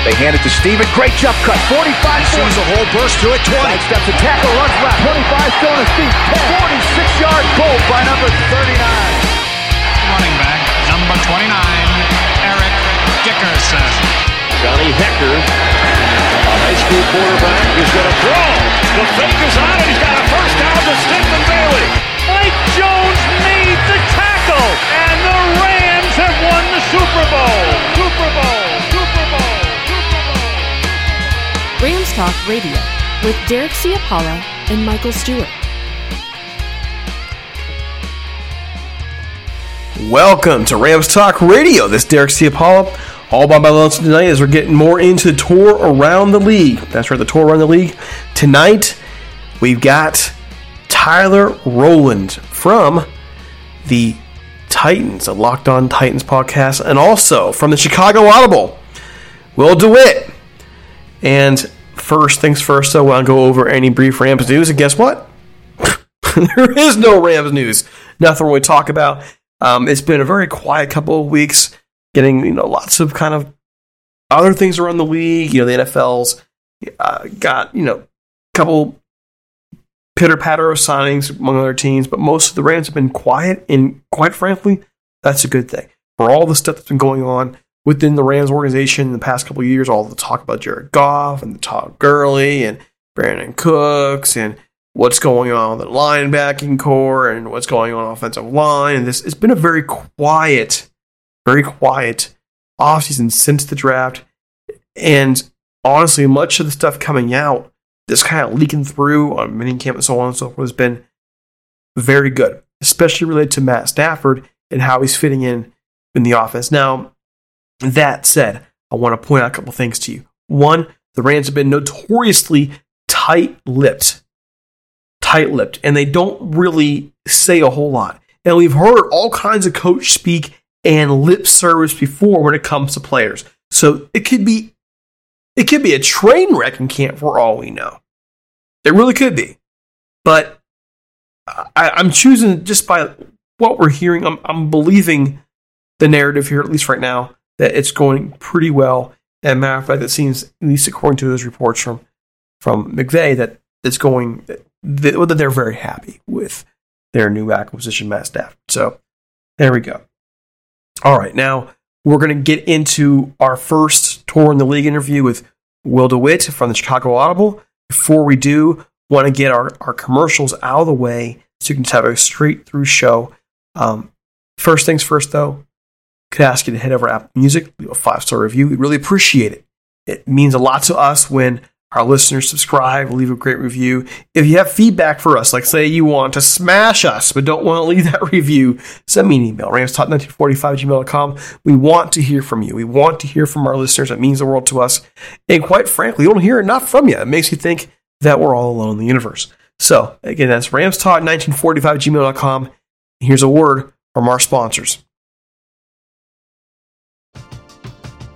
They hand it to Steven. Great jump cut. 45 sees a whole burst to it. 20. Side steps a tackle, runs left. 25 still on his feet. 46 yard goal by number 39. running back, number 29, Eric Dickerson. Johnny Hekker, a high school quarterback, is going to throw. The fake is on, and he's got a first down Radio with Derek Ciapala and Michael Stewart. Welcome to Rams Talk Radio. This is Derek Ciapala. All by my lunch tonight as we're getting more into the tour around the league. That's right, the tour around the league. Tonight, we've got Tyler Rowland from the Titans, a Locked On Titans podcast, and also from the Chicago Audible, Will DeWitt. And first things first, though, I want to go over any brief Rams news. And guess what? there is no Rams news. Nothing really talk about. Um, it's been a very quiet couple of weeks, getting you know lots of kind of other things around the league. You know, the NFL's uh, got you know a couple pitter patter of signings among other teams, but most of the Rams have been quiet. And quite frankly, that's a good thing for all the stuff that's been going on within the Rams organization in the past couple years. All the talk about Jared Goff and the Todd Gurley and Brandin Cooks and what's going on with the linebacking corps and what's going on offensive line. And this it's been a very quiet, very quiet offseason since the draft. And honestly, much of the stuff coming out, this kind of leaking through on minicamp and so on and so forth has been very good, especially related to Matt Stafford and how he's fitting in in the offense. Now, that said, I want to point out a couple things to you. One, the Rams have been notoriously tight-lipped tight-lipped and they don't really say a whole lot. And we've heard all kinds of coach speak and lip service before when it comes to players. So it could be it could be a train wreck in camp for all we know. It really could be. But I, I'm choosing just by what we're hearing, I'm, I'm believing the narrative here, at least right now, that it's going pretty well. And matter of fact, it seems, at least according to those reports from from McVay, that it's going that that they're very happy with their new acquisition, Matt Stafford. So there we go. All right, now we're going to get into our first tour in the league interview with Will DeWitt from the Chicago Audible. Before we do, want to get our, our commercials out of the way so you can just have a straight through show. Um, first things first, though, could ask you to head over to Apple Music, leave a five star review. We really appreciate it. It means a lot to us when our listeners subscribe, leave a great review. If you have feedback for us, like say you want to smash us but don't want to leave that review, send me an email, ramstalk1945 gmail.com. We want to hear from you. We want to hear from our listeners. It means the world to us. And quite frankly, you don't hear enough from you. It makes you think that we're all alone in the universe. So again, that's ramstalk1945 gmail.com. Here's a word from our sponsors.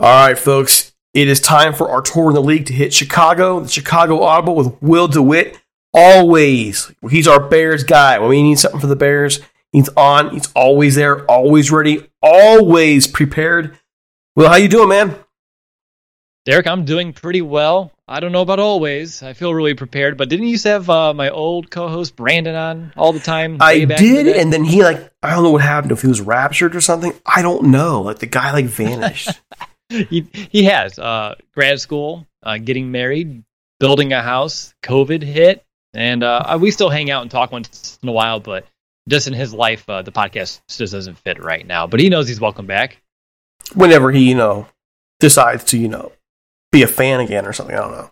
All right, folks, it is time for our tour in the league to hit Chicago. The Chicago Audible with Will DeWitt. Always, he's our Bears guy. When we need something for the Bears, he's on. He's always there, always ready, always prepared. Will, how you doing, man? Derek, I'm doing pretty well. I don't know about always. I feel really prepared. But didn't you used to have uh, my old co-host Brandon on all the time? I did, the and then he like I don't know what happened. If he was raptured or something, I don't know. Like the guy like vanished. he he has uh, grad school, uh, getting married, building a house. COVID hit, and uh, we still hang out and talk once in a while. But just in his life, uh, the podcast just doesn't fit right now. But he knows he's welcome back. Whenever he you know decides to you know be a fan again or something. I don't know.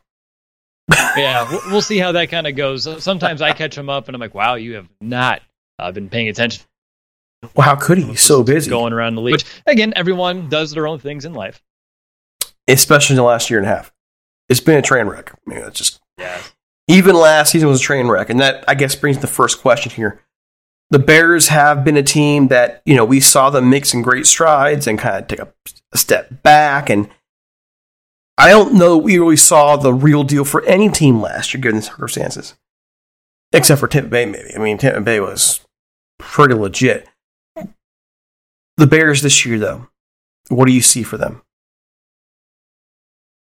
yeah, we'll see how that kind of goes. Sometimes I catch him up and I'm like, wow, you have not uh, been paying attention. Well, how could he? He's so busy. Going around the league. Which, again, everyone does their own things in life. Especially in the last year and a half. It's been a train wreck. I mean, it's just. Yeah. Even last season was a train wreck. And that, I guess, brings the first question here. The Bears have been a team that, you know, we saw them make some great strides and kind of take a, a step back. And I don't know we really saw the real deal for any team last year, given the circumstances. Except for Tampa Bay, maybe. I mean, Tampa Bay was pretty legit. The Bears this year, though, what do you see for them?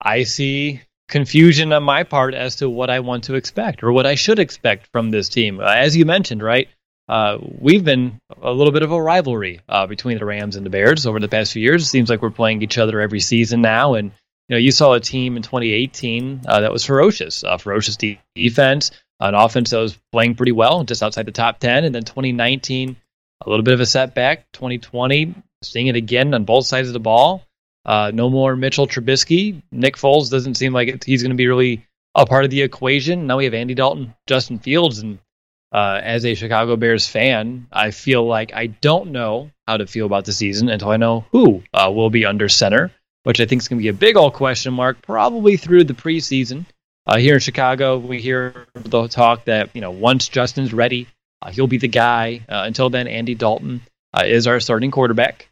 I see confusion on my part as to what I want to expect or what I should expect from this team. Uh, as you mentioned, right? Uh, we've been a little bit of a rivalry uh, between the Rams and the Bears over the past few years. It seems like we're playing each other every season now, and you know, you saw a team in 2018 uh, that was ferocious, uh, ferocious de- defense, an offense that was playing pretty well, just outside the top 10. And then 2019, a little bit of a setback. 2020, seeing it again on both sides of the ball. Uh, no more Mitchell Trubisky. Nick Foles doesn't seem like he's going to be really a part of the equation. Now we have Andy Dalton, Justin Fields, and uh, as a Chicago Bears fan, I feel like I don't know how to feel about the season until I know who uh, will be under center which I think is going to be a big old question mark probably through the preseason. Uh, here in Chicago, we hear the talk that you know once Justin's ready, uh, he'll be the guy. Uh, until then, Andy Dalton uh, is our starting quarterback.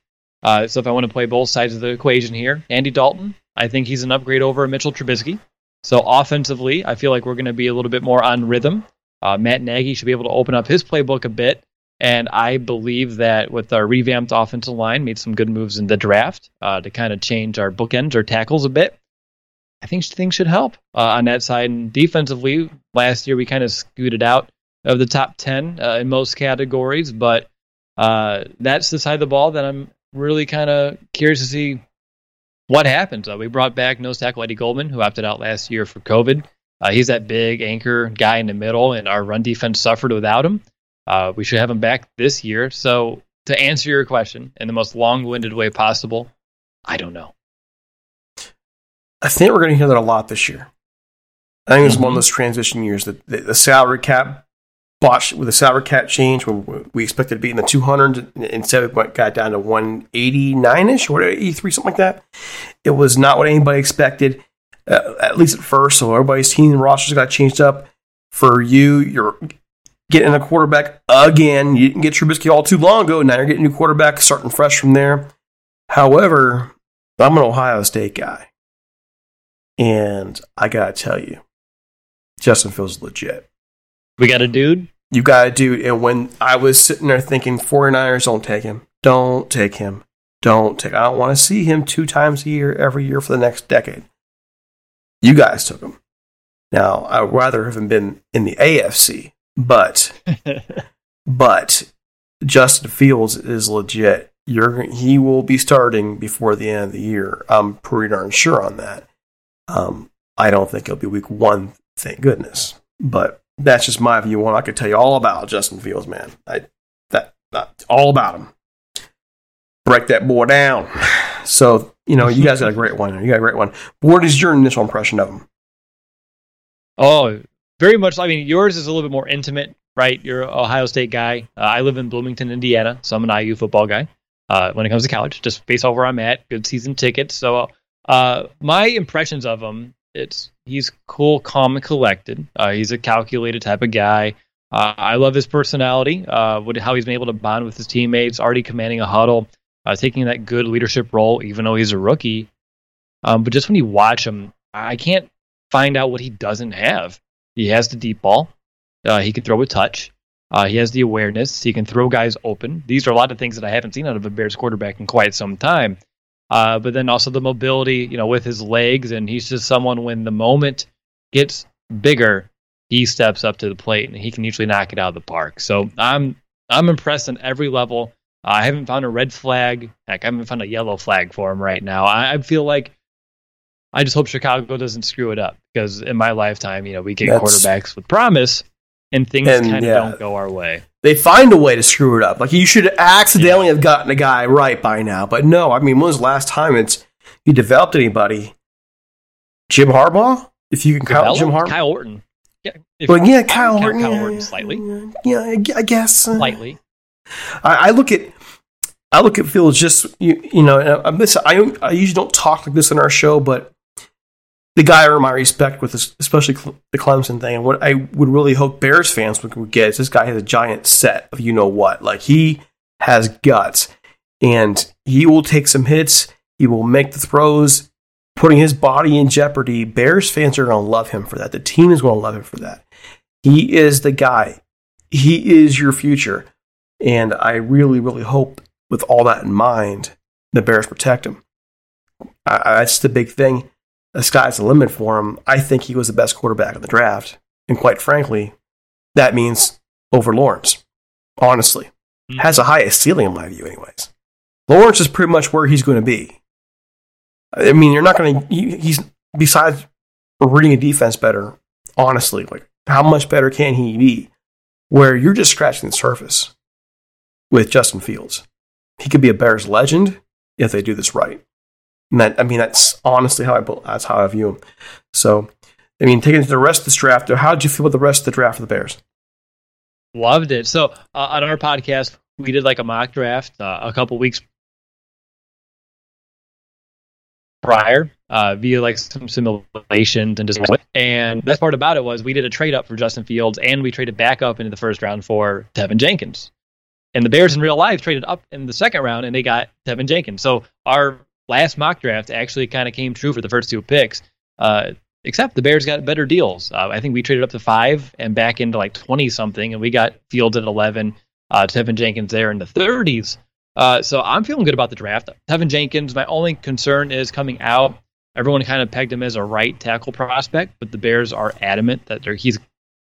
Uh, so if I want to play both sides of the equation here, Andy Dalton, I think he's an upgrade over Mitchell Trubisky. So offensively, I feel like we're going to be a little bit more on rhythm. Uh, Matt Nagy should be able to open up his playbook a bit and I believe that with our revamped offensive line, made some good moves in the draft uh, to kind of change our bookends or tackles a bit. I think things should help uh, on that side. And defensively, last year we kind of scooted out of the top 10 uh, in most categories, but uh, that's the side of the ball that I'm really kind of curious to see what happens. Uh, we brought back nose tackle Eddie Goldman, who opted out last year for COVID. Uh, he's that big anchor guy in the middle, and our run defense suffered without him. Uh, we should have him back this year. So to answer your question in the most long-winded way possible, I don't know. I think we're going to hear that a lot this year. I think it's mm-hmm. one of those transition years that the salary cap botched with the salary cap change when we expected to be in the 200 instead it went, got down to 189ish or 83 something like that. It was not what anybody expected uh, at least at first so everybody's team rosters got changed up. For you you're getting a quarterback again. You didn't get Trubisky all too long ago. Now you're getting a new quarterback starting fresh from there. However I'm an Ohio State guy. And I gotta tell you Justin Fields legit. We got a dude? You got a dude. And when I was sitting there thinking, 49ers don't take him, don't take him, don't take I don't want to see him two times a year, every year for the next decade. You guys took him. Now, I'd rather have him been in the AFC, but, but Justin Fields is legit. You're, he will be starting before the end of the year. I'm pretty darn sure on that. Um, I don't think it'll be week one, thank goodness. But that's just my view on. I could tell you all about Justin Fields, man. I that, that all about him. Break that boy down. So you know, you guys got a great one. You got a great one. What is your initial impression of him? Oh, very much. I mean, yours is a little bit more intimate, right? You're an Ohio State guy. Uh, I live in Bloomington, Indiana, so I'm an IU football guy. Uh, when it comes to college, just based off where I'm at, good season tickets. So, uh, my impressions of him it's he's cool, calm, and collected. Uh, he's a calculated type of guy. Uh, I love his personality, uh, what, how he's been able to bond with his teammates, already commanding a huddle, uh, taking that good leadership role, even though he's a rookie. Um, but just when you watch him, I can't find out what he doesn't have. He has the deep ball. Uh, he can throw a touch. Uh, he has the awareness. He can throw guys open. These are a lot of things that I haven't seen out of a Bears quarterback in quite some time. Uh, but then also the mobility, you know, with his legs, and he's just someone when the moment gets bigger, he steps up to the plate and he can usually knock it out of the park. So I'm I'm impressed on every level. Uh, I haven't found a red flag. Heck, I haven't found a yellow flag for him right now. I, I feel like I just hope Chicago doesn't screw it up because in my lifetime, you know, we get That's, quarterbacks with promise and things kind of yeah, don't go our way. They find a way to screw it up. Like you should accidentally yeah. have gotten a guy right by now, but no. I mean, when was the last time it's you developed anybody? Jim Harbaugh, if you can count Jim Harbaugh, Kyle Orton. Yeah, well, yeah, Kyle Orton, Kyle Orton slightly. Yeah, I guess uh, slightly. I, I, look at I look at Phil as just you, you know. I'm this, I I usually don't talk like this in our show, but the guy I earn my respect with, this, especially the Clemson thing. And what I would really hope Bears fans would get is this guy has a giant set of you know what. Like he has guts, and he will take some hits. He will make the throws, putting his body in jeopardy. Bears fans are going to love him for that. The team is going to love him for that. He is the guy. He is your future, and I really, really hope, with all that in mind, the Bears protect him. I, that's the big thing the sky's the limit for him. I think he was the best quarterback in the draft. And quite frankly, that means over Lawrence, honestly. Mm-hmm. Has the highest ceiling in my view, anyways. Lawrence is pretty much where he's going to be. I mean, you're not going to, he's, besides reading a defense better, honestly, like, how much better can he be? Where you're just scratching the surface with Justin Fields. He could be a Bears legend if they do this right. And that, I mean, that's honestly how I that's how I view him. So, I mean, taking to the rest of this draft, how did you feel about the rest of the draft of the Bears? Loved it. So, uh, on our podcast, we did like a mock draft uh, a couple weeks prior uh, via like some simulations and just and best part about it was we did a trade up for Justin Fields and we traded back up into the first round for Teven Jenkins. And the Bears in real life traded up in the second round and they got Teven Jenkins. So our last mock draft actually kind of came true for the first two picks. Uh, except the Bears got better deals. Uh, I think we traded up to five and back into like 20 something, and we got Fields at 11, uh, Teven Jenkins there in the 30s. Uh, so I'm feeling good about the draft. Teven Jenkins, my only concern is coming out. Everyone kind of pegged him as a right tackle prospect, but the Bears are adamant that he's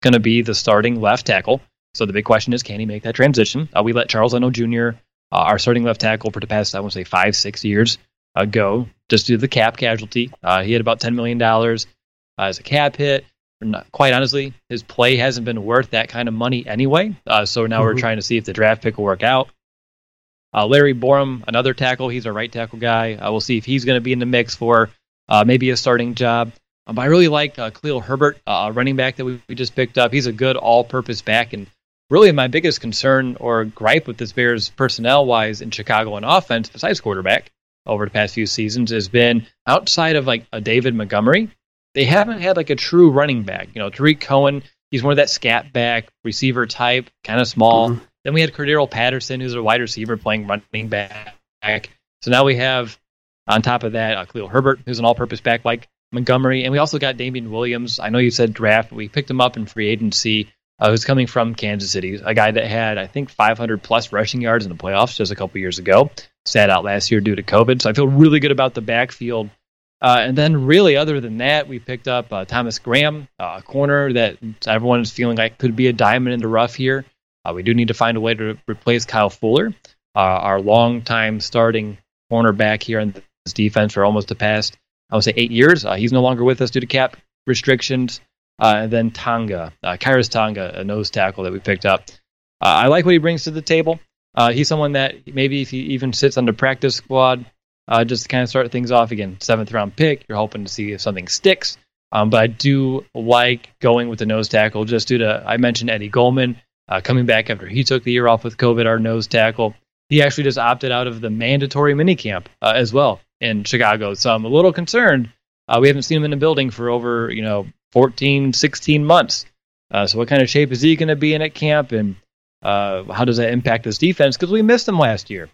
going to be the starting left tackle. So the big question is, can he make that transition? Uh, we let Charles Leno Jr., uh, our starting left tackle for the past, I want to say, five, six years, go just due to the cap casualty. Uh, he had about $10 million uh, as a cap hit. Not, quite honestly, his play hasn't been worth that kind of money anyway. Uh, so now mm-hmm. we're trying to see if the draft pick will work out. Uh, Larry Borom, another tackle. He's a right tackle guy. Uh, we'll see if he's going to be in the mix for uh, maybe a starting job. Um, but I really like uh, Khalil Herbert, uh, running back that we, we just picked up. He's a good all-purpose back, and really my biggest concern or gripe with this Bears personnel-wise in Chicago and offense, besides quarterback, over the past few seasons, has been outside of like a David Montgomery. They haven't had like a true running back. You know, Tarik Cohen, he's more of that scat back receiver type, kind of small. Mm-hmm. Then we had Cordarrelle Patterson, who's a wide receiver playing running back. So now we have on top of that uh, Khalil Herbert, who's an all-purpose back like Montgomery, and we also got Damien Williams. I know you said draft, but we picked him up in free agency. Uh, who's coming from Kansas City? A guy that had I think 500 plus rushing yards in the playoffs just a couple years ago. Sat out last year due to COVID, so I feel really good about the backfield. Uh, and then, really, other than that, we picked up uh, Thomas Graham, uh, a corner that everyone is feeling like could be a diamond in the rough here. Uh, we do need to find a way to replace Kyle Fuller, uh, our longtime starting cornerback here in this defense for almost the past, I would say, eight years. Uh, he's no longer with us due to cap restrictions. Uh, and then Tonga, uh, Khyiris Tonga, a nose tackle that we picked up. Uh, I like what he brings to the table. Uh, he's someone that maybe if he even sits on the practice squad, uh, just to kind of start things off again. Seventh round pick, you're hoping to see if something sticks. Um, but I do like going with the nose tackle just due to, I mentioned Eddie Goldman uh, coming back after he took the year off with COVID, our nose tackle. He actually just opted out of the mandatory minicamp uh, as well in Chicago. So I'm a little concerned. Uh, we haven't seen him in the building for over, you know, 14, 16 months. Uh, so what kind of shape is he going to be in at camp, and uh, how does that impact his defense? Because we missed him last year,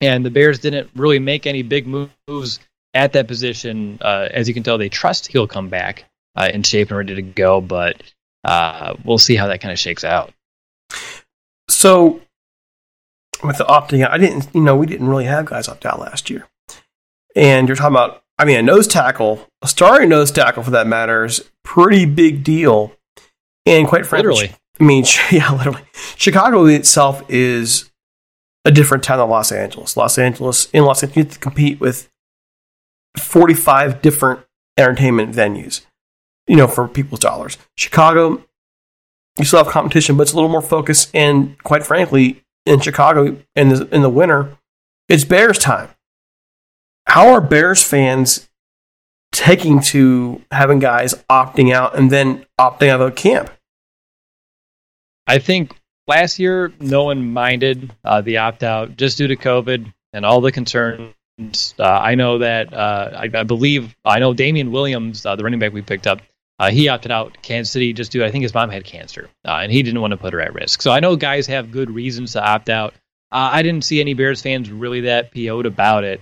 and the Bears didn't really make any big moves at that position. Uh, as you can tell, they trust he'll come back uh, in shape and ready to go, but we'll see how that kind of shakes out. So with the opting out, I didn't, you know, we didn't really have guys opt out last year. And you're talking about, I mean, a nose tackle, a starting nose tackle for that matter is pretty big deal. And quite frankly, literally. I mean, yeah, literally. Chicago itself is a different town than Los Angeles. Los Angeles, in Los Angeles, you have to compete with 45 different entertainment venues, you know, for people's dollars. Chicago, you still have competition, but it's a little more focused. And quite frankly, in Chicago in the, in the winter, it's Bears time. How are Bears fans taking to having guys opting out and then opting out of camp? I think last year no one minded uh, the opt out just due to COVID and all the concerns. Uh, I know that uh, I, I, believe I know Damien Williams, uh, the running back we picked up. Uh, he opted out Kansas City just due. I think his mom had cancer, and he didn't want to put her at risk. So I know guys have good reasons to opt out. I didn't see any Bears fans really that PO'd about it.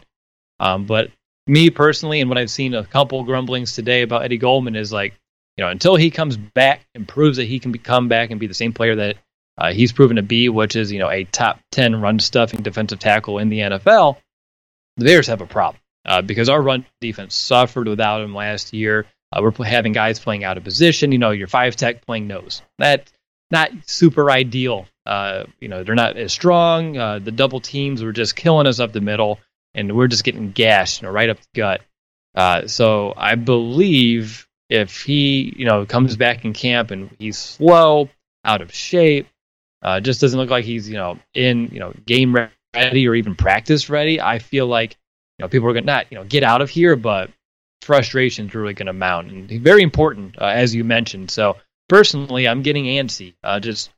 Um, but me personally, and what I've seen a couple grumblings today about Eddie Goldman is like, you know, until he comes back and proves that he can come back and be the same player that uh, he's proven to be, which is you know a top ten run stuffing defensive tackle in the NFL, the Bears have a problem uh, because our run defense suffered without him last year. Uh, we're having guys playing out of position. You know, your five tech playing nose. That's not super ideal. Uh, you know, they're not as strong. Uh, the double teams were just killing us up the middle, and we're just getting gashed, you know, right up the gut. Uh, so I believe if he, you know, comes back in camp and he's slow, out of shape, uh, just doesn't look like he's, you know, in, you know, game ready or even practice ready. I feel like, you know, people are gonna not, you know, get out of here, but frustration is really going to mount, and very important uh, as you mentioned. So personally, I'm getting antsy. Uh, just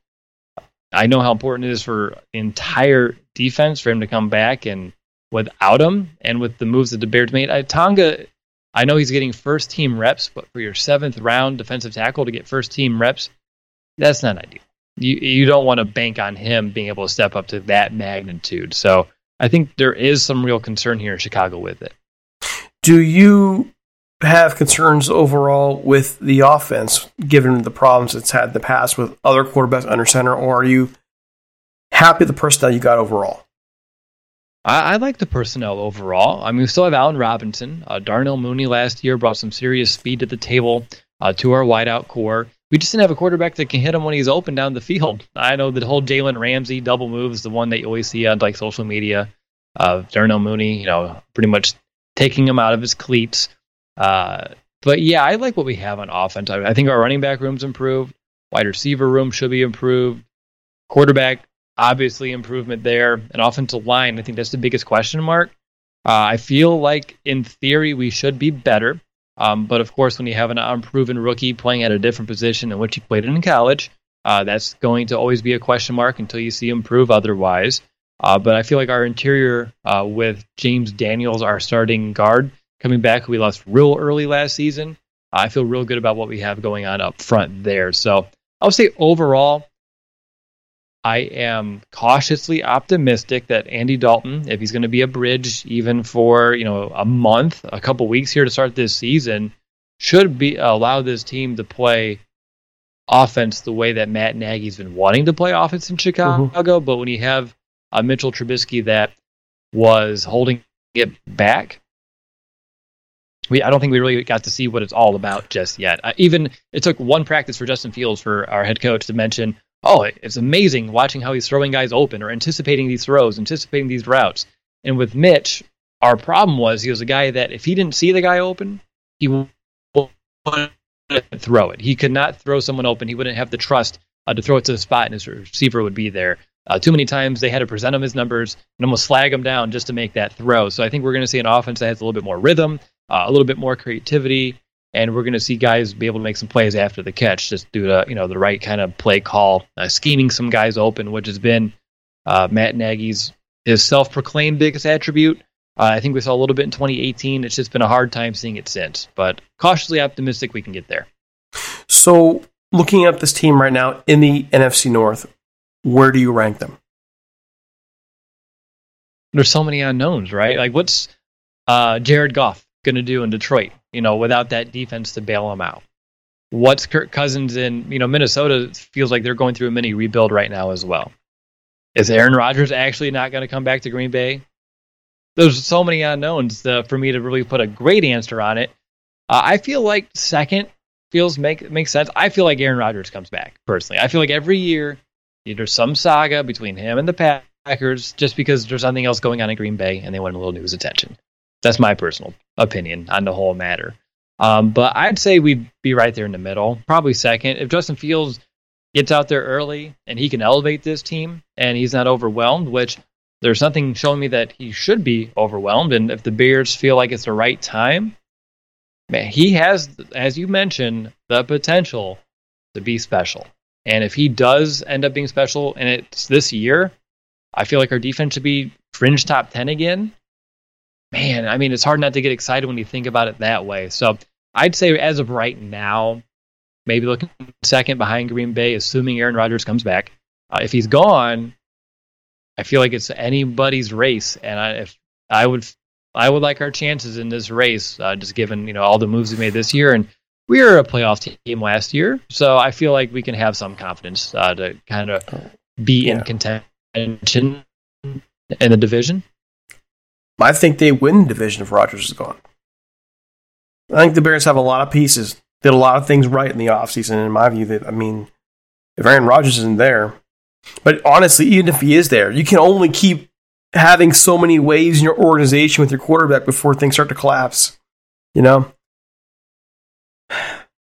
I know how important it is for entire defense for him to come back, and without him, and with the moves that the Bears made, uh, Tonga. I know he's getting first team reps, but for your seventh round defensive tackle to get first team reps, that's not ideal. You you don't want to bank on him being able to step up to that magnitude. So I think there is some real concern here in Chicago with it. Do you have concerns overall with the offense, given the problems it's had in the past with other quarterbacks under center, or are you happy with the personnel you got overall? I, I, like the personnel overall. I mean, we still have Allen Robinson. Uh, Darnell Mooney last year brought some serious speed to the table uh, to our wideout corps. We just didn't have a quarterback that can hit him when he's open down the field. I know the whole Jalen Ramsey double move is the one that you always see on like social media. Uh, Darnell Mooney, you know, pretty much taking him out of his cleats. Uh, but yeah, I like what we have on offense. I, I think our running back room's improved. Wide receiver room should be improved. Quarterback obviously improvement there. An offensive line, I think that's the biggest question mark. Uh, I feel like in theory we should be better. Um, but of course, when you have an unproven rookie playing at a different position than what he played in college, uh, that's going to always be a question mark until you see him prove otherwise. Uh, but I feel like our interior uh, with James Daniels, our starting guard, coming back, we lost real early last season. I feel real good about what we have going on up front there. So I would say overall, I am cautiously optimistic that Andy Dalton, if he's going to be a bridge even for you know a month, a couple weeks here to start this season, should be allow this team to play offense the way that Matt Nagy's been wanting to play offense in Chicago. Mm-hmm. But when you have a Mitchell Trubisky that was holding it back, we I don't think we really got to see what it's all about just yet. Uh, even it took one practice for Justin Fields for our head coach to mention oh, it's amazing watching how he's throwing guys open or anticipating these throws, anticipating these routes. And with Mitch, our problem was he was a guy that if he didn't see the guy open, he wouldn't throw it. He could not throw someone open. He wouldn't have the trust uh, to throw it to the spot, and his receiver would be there. Uh, too many times they had to present him his numbers and almost flag him down just to make that throw. So I think we're going to see an offense that has a little bit more rhythm, uh, a little bit more creativity, and we're going to see guys be able to make some plays after the catch just due to you know the right kind of play call, uh, scheming some guys open, which has been uh, Matt Nagy's his self-proclaimed biggest attribute. Uh, I think we saw a little bit in 2018. It's just been a hard time seeing it since, but cautiously optimistic we can get there. So, looking at this team right now in the NFC North, where do you rank them? There's so many unknowns, right? Like, what's uh, Jared Goff going to do in Detroit? You know, without that defense to bail them out. What's Kirk Cousins in, you know, Minnesota feels like they're going through a mini rebuild right now as well. Is Aaron Rodgers actually not going to come back to Green Bay? There's so many unknowns for me to really put a great answer on it. Uh, I feel like second feels make makes sense. I feel like Aaron Rodgers comes back personally. I feel like every year there's some saga between him and the Packers just because there's something else going on in Green Bay and they want a little news attention. That's my personal opinion on the whole matter. Um, but I'd say we'd be right there in the middle, probably second. If Justin Fields gets out there early and he can elevate this team and he's not overwhelmed, which there's something showing me that he should be overwhelmed. And if the Bears feel like it's the right time, man, he has, as you mentioned, the potential to be special. And if he does end up being special and it's this year, I feel like our defense should be fringe top 10 again man, I mean, it's hard not to get excited when you think about it that way. So I'd say as of right now, maybe looking second behind Green Bay, assuming Aaron Rodgers comes back. Uh, if he's gone, I feel like it's anybody's race, and I, if I would, I would like our chances in this race, uh, just given you know all the moves we made this year, and we were a playoff team last year, so I feel like we can have some confidence uh, to kind of be yeah. in contention in the division. I think they win the division if Rodgers is gone. I think the Bears have a lot of pieces, did a lot of things right in the offseason. In my view, that I mean, if Aaron Rodgers isn't there, but honestly, even if he is there, you can only keep having so many waves in your organization with your quarterback before things start to collapse. You know,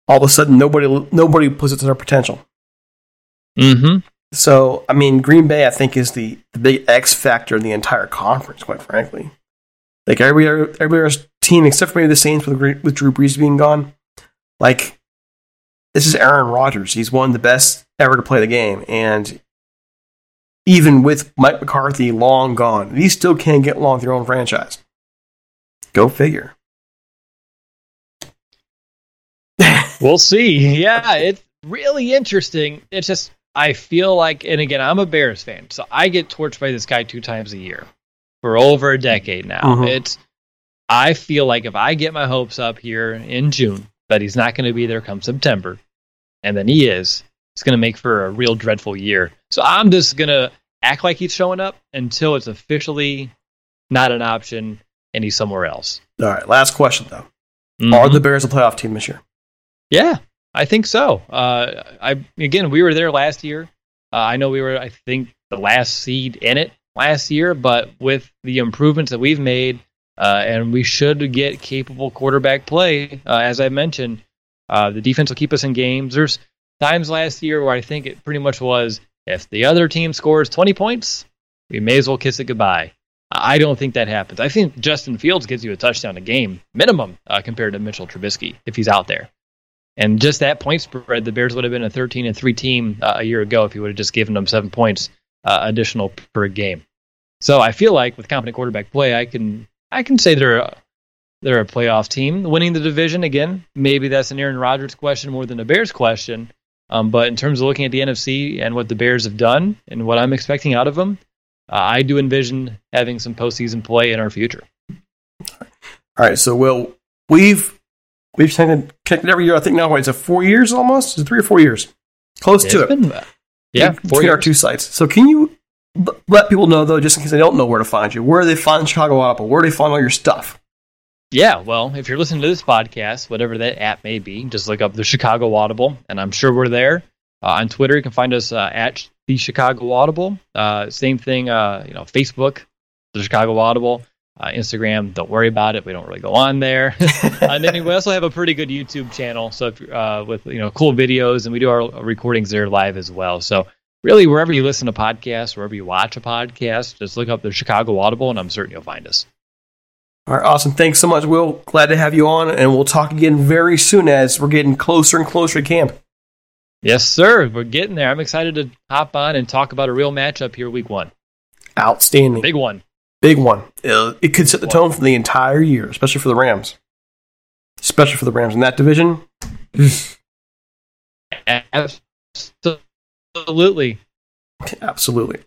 all of a sudden, nobody nobody puts it to their potential. Mm hmm. So, I mean, Green Bay, I think, is the, the big X factor in the entire conference, quite frankly. Like every every other team, except for maybe the Saints with, with Drew Brees being gone, like, this is Aaron Rodgers. He's one of the best ever to play the game. And even with Mike McCarthy long gone, he still can't get along with your own franchise. Go figure. we'll see. Yeah, it's really interesting. It's just I feel like, and again, I'm a Bears fan, so I get torched by this guy two times a year for over a decade now. Mm-hmm. It's I feel like if I get my hopes up here in June that he's not going to be there come September, and then he is, it's going to make for a real dreadful year. So I'm just going to act like he's showing up until it's officially not an option and he's somewhere else. All right, last question though. Mm-hmm. Are the Bears a playoff team this year? Yeah, I think so. Uh, I again, we were there last year. Uh, I know we were, I think, the last seed in it last year, but with the improvements that we've made, uh, and we should get capable quarterback play. Uh, as I mentioned, uh, the defense will keep us in games. There's times last year where I think it pretty much was if the other team scores 20 points, we may as well kiss it goodbye. I don't think that happens. I think Justin Fields gives you a touchdown a game minimum uh, compared to Mitchell Trubisky if he's out there. And just that point spread, the Bears would have been a 13 and three team uh, a year ago if he would have just given them seven points uh, additional per game. So I feel like with competent quarterback play, I can I can say they're a, they're a playoff team. Winning the division again, maybe that's an Aaron Rodgers question more than a Bears question. Um, but in terms of looking at the NFC and what the Bears have done and what I'm expecting out of them, uh, I do envision having some postseason play in our future. All right, so Will, we've we've connected, connected every year. I think now it's a four years almost, is it three or four years, close Yeah, to it's it. uh, yeah, four between our two sites. So can you let people know though, just in case they don't know where to find you, where they find Chicago Audible? Where do they find all your stuff? Yeah, well, if you're listening to this podcast, whatever that app may be, just look up the Chicago Audible, and I'm sure we're there. Uh, on Twitter, you can find us uh, at the Chicago Audible. Uh, same thing, uh, you know, Facebook, the Chicago Audible. Uh, Instagram, don't worry about it. We don't really go on there. and then we also have a pretty good YouTube channel, so if, uh, with you know cool videos, and we do our recordings there live as well. So really, wherever you listen to podcasts, wherever you watch a podcast, just look up the Chicago Audible, and I'm certain you'll find us. All right, awesome. Thanks so much, Will. Glad to have you on, and we'll talk again very soon as we're getting closer and closer to camp. Yes, sir. We're getting there. I'm excited to hop on and talk about a real matchup here, week one. Outstanding. Big one. Big one. It, it could set the tone for the entire year, especially for the Rams. Especially for the Rams in that division. Absolutely. Absolutely.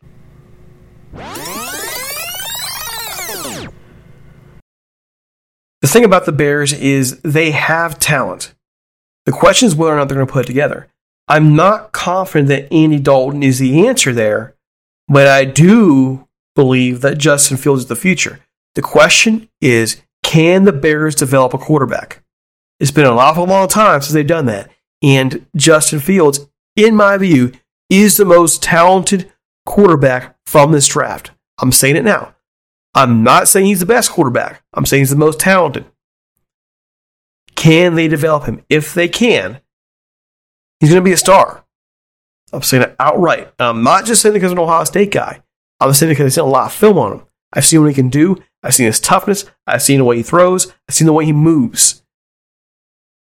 The thing about the Bears is they have talent. The question is whether or not they're going to put it together. I'm not confident that Andy Dalton is the answer there, but I do believe that Justin Fields is the future. The question is can the Bears develop a quarterback? It's been an awful long time since they've done that. And Justin Fields, in my view, is the most talented quarterback from this draft. I'm saying it now. I'm not saying he's the best quarterback. I'm saying he's the most talented. Can they develop him? If they can, he's going to be a star. I'm saying it outright. I'm not just saying because I'm an Ohio State guy. I'm saying because I've seen a lot of film on him. I've seen what he can do. I've seen his toughness. I've seen the way he throws. I've seen the way he moves.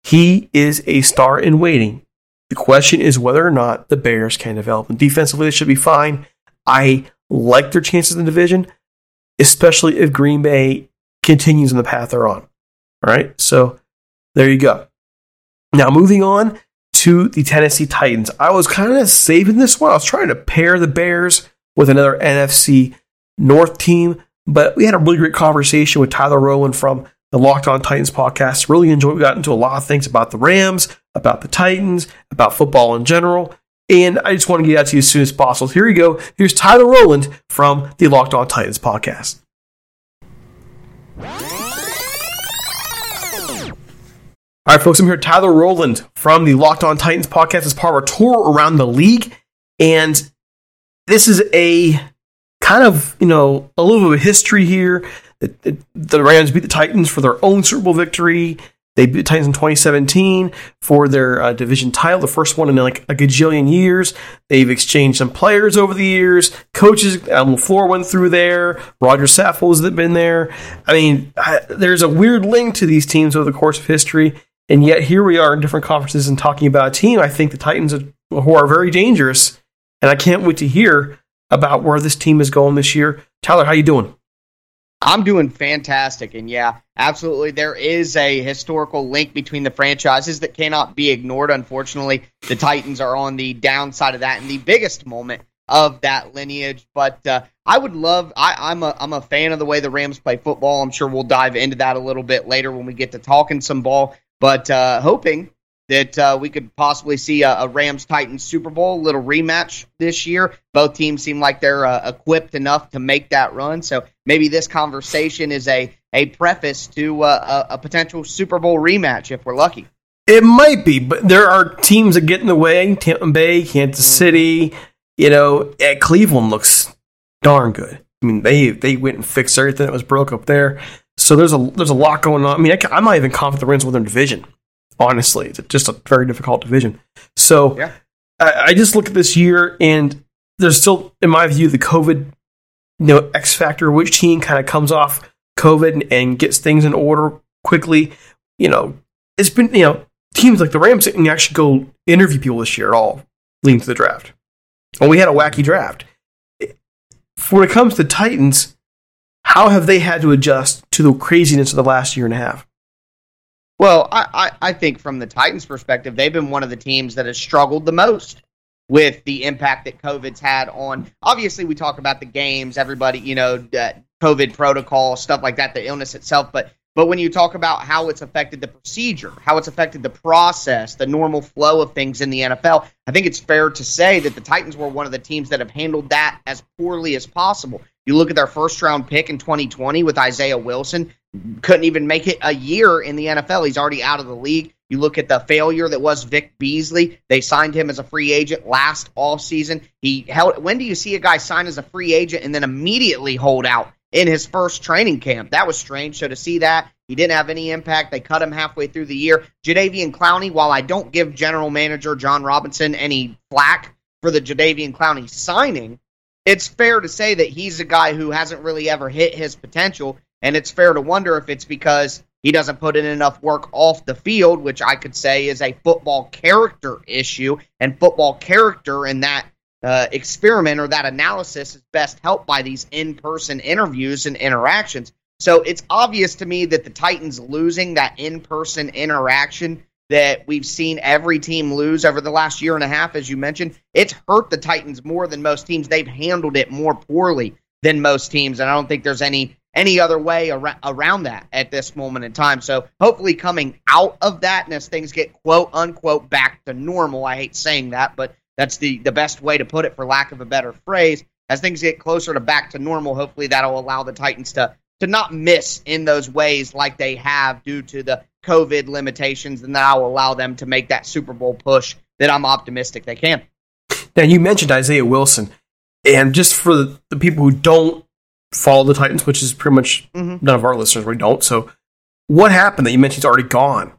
He is a star in waiting. The question is whether or not the Bears can develop him. Defensively, they should be fine. I like their chances in the division, especially if Green Bay continues on the path they're on. All right, so there you go. Now, moving on to the Tennessee Titans. I was kind of saving this one. I was trying to pair the Bears with another NFC North team, but we had a really great conversation with Tyler Rowland from the Locked On Titans podcast. Really enjoyed. We got into a lot of things about the Rams, about the Titans, about football in general. And I just want to get out to you as soon as possible. Here you go. Here's Tyler Rowland from the Locked On Titans podcast. All right, folks, I'm here. Tyler Rowland from the Locked On Titans podcast as part of our tour around the league. And this is a kind of, you know, a little bit of history here. The, the Rams beat the Titans for their own Super Bowl victory. They beat the Titans in 2017 for their uh, division title, the first one in like a gajillion years. They've exchanged some players over the years. Coaches, um, LaFleur went through there. Rodger Saffold's been there. I mean, I, there's a weird link to these teams over the course of history. And yet here we are in different conferences and talking about a team. I think the Titans are, who are very dangerous. And I can't wait to hear about where this team is going this year. Tyler, how you doing? I'm doing fantastic. And yeah, absolutely. There is a historical link between the franchises that cannot be ignored. Unfortunately, the Titans are on the downside of that and the biggest moment of that lineage. But uh, I would love, I, I'm, a, I'm a fan of the way the Rams play football. I'm sure we'll dive into that a little bit later when we get to talking some ball. But uh, hoping that uh, we could possibly see a, a Rams Titans Super Bowl little rematch this year. Both teams seem like they're uh, equipped enough to make that run. So maybe this conversation is a a preface to uh, a, a potential Super Bowl rematch if we're lucky. It might be, but there are teams that get in the way. Tampa Bay, Kansas City, you know, at Cleveland looks darn good. I mean, they they went and fixed everything that was broke up there. So there's a there's a lot going on. I mean, I, am not even confident the Rams will win their division. Honestly, it's just a very difficult division. So Yeah. I, I just look at this year, and there's still, in my view, the COVID, you know, X factor. Which team kind of comes off COVID and, and gets things in order quickly? You know, it's been you know teams like the Rams didn't actually go interview people this year at all leading to the draft. Well, we had a wacky draft. When it comes to Titans, how have they had to adjust to the craziness of the last year and a half? Well, I, I, I think from the Titans' perspective, they've been one of the teams that has struggled the most with the impact that COVID's had on. Obviously, we talk about the games, everybody, you know, COVID protocol, stuff like that, the illness itself. But but when you talk about how it's affected the procedure, how it's affected the process, the normal flow of things in the NFL, I think it's fair to say that the Titans were one of the teams that have handled that as poorly as possible. You look at their first round pick in 2020 with Isaiah Wilson, couldn't even make it a year in the NFL. He's already out of the league. You look at the failure that was Vic Beasley. They signed him as a free agent last all season. He held. When do you see a guy sign as a free agent and then immediately hold out in his first training camp? That was strange. So to see that he didn't have any impact, they cut him halfway through the year. Jadeveon Clowney. While I don't give general manager Jon Robinson any flack for the Jadeveon Clowney signing, it's fair to say that he's a guy who hasn't really ever hit his potential. And it's fair to wonder if it's because he doesn't put in enough work off the field, which I could say is a football character issue. And football character in that uh, experiment or that analysis is best helped by these in person interviews and interactions. So it's obvious to me that the Titans losing that in person interaction that we've seen every team lose over the last year and a half, as you mentioned, it's hurt the Titans more than most teams. They've handled it more poorly than most teams, and I don't think there's any any other way ar- around that at this moment in time. So hopefully, coming out of that, and as things get quote unquote back to normal, I hate saying that, but that's the the best way to put it, for lack of a better phrase. As things get closer to back to normal, hopefully that'll allow the Titans to to not miss in those ways like they have due to the COVID limitations, and that will allow them to make that Super Bowl push that I'm optimistic they can. Now, you mentioned Isaiah Wilson, and just for the people who don't follow the Titans, which is pretty much mm-hmm. none of our listeners, we don't. So, what happened that you mentioned he's already gone?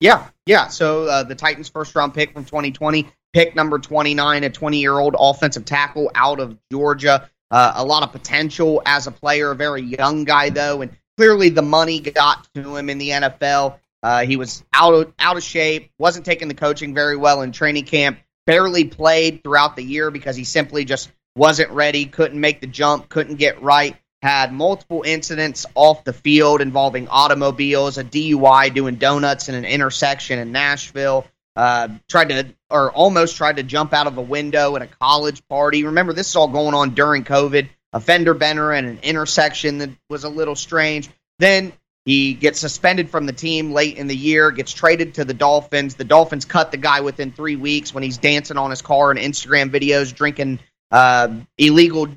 Yeah, yeah. So, uh, the Titans' first round pick from 2020, pick number 29, a 20 year old offensive tackle out of Georgia. Uh, a lot of potential as a player, a very young guy, though, and clearly the money got to him in the NFL. Uh, he was out of, out of shape, wasn't taking the coaching very well in training camp, barely played throughout the year because he simply just wasn't ready, couldn't make the jump, couldn't get right. Had multiple incidents off the field involving automobiles, a DUI doing donuts in an intersection in Nashville. Uh, tried to, or almost tried to jump out of a window at a college party. Remember, this is all going on during COVID a fender bender and an intersection that was a little strange. Then he gets suspended from the team late in the year, gets traded to the Dolphins. The Dolphins cut the guy within three weeks when he's dancing on his car in Instagram videos, drinking uh, illegal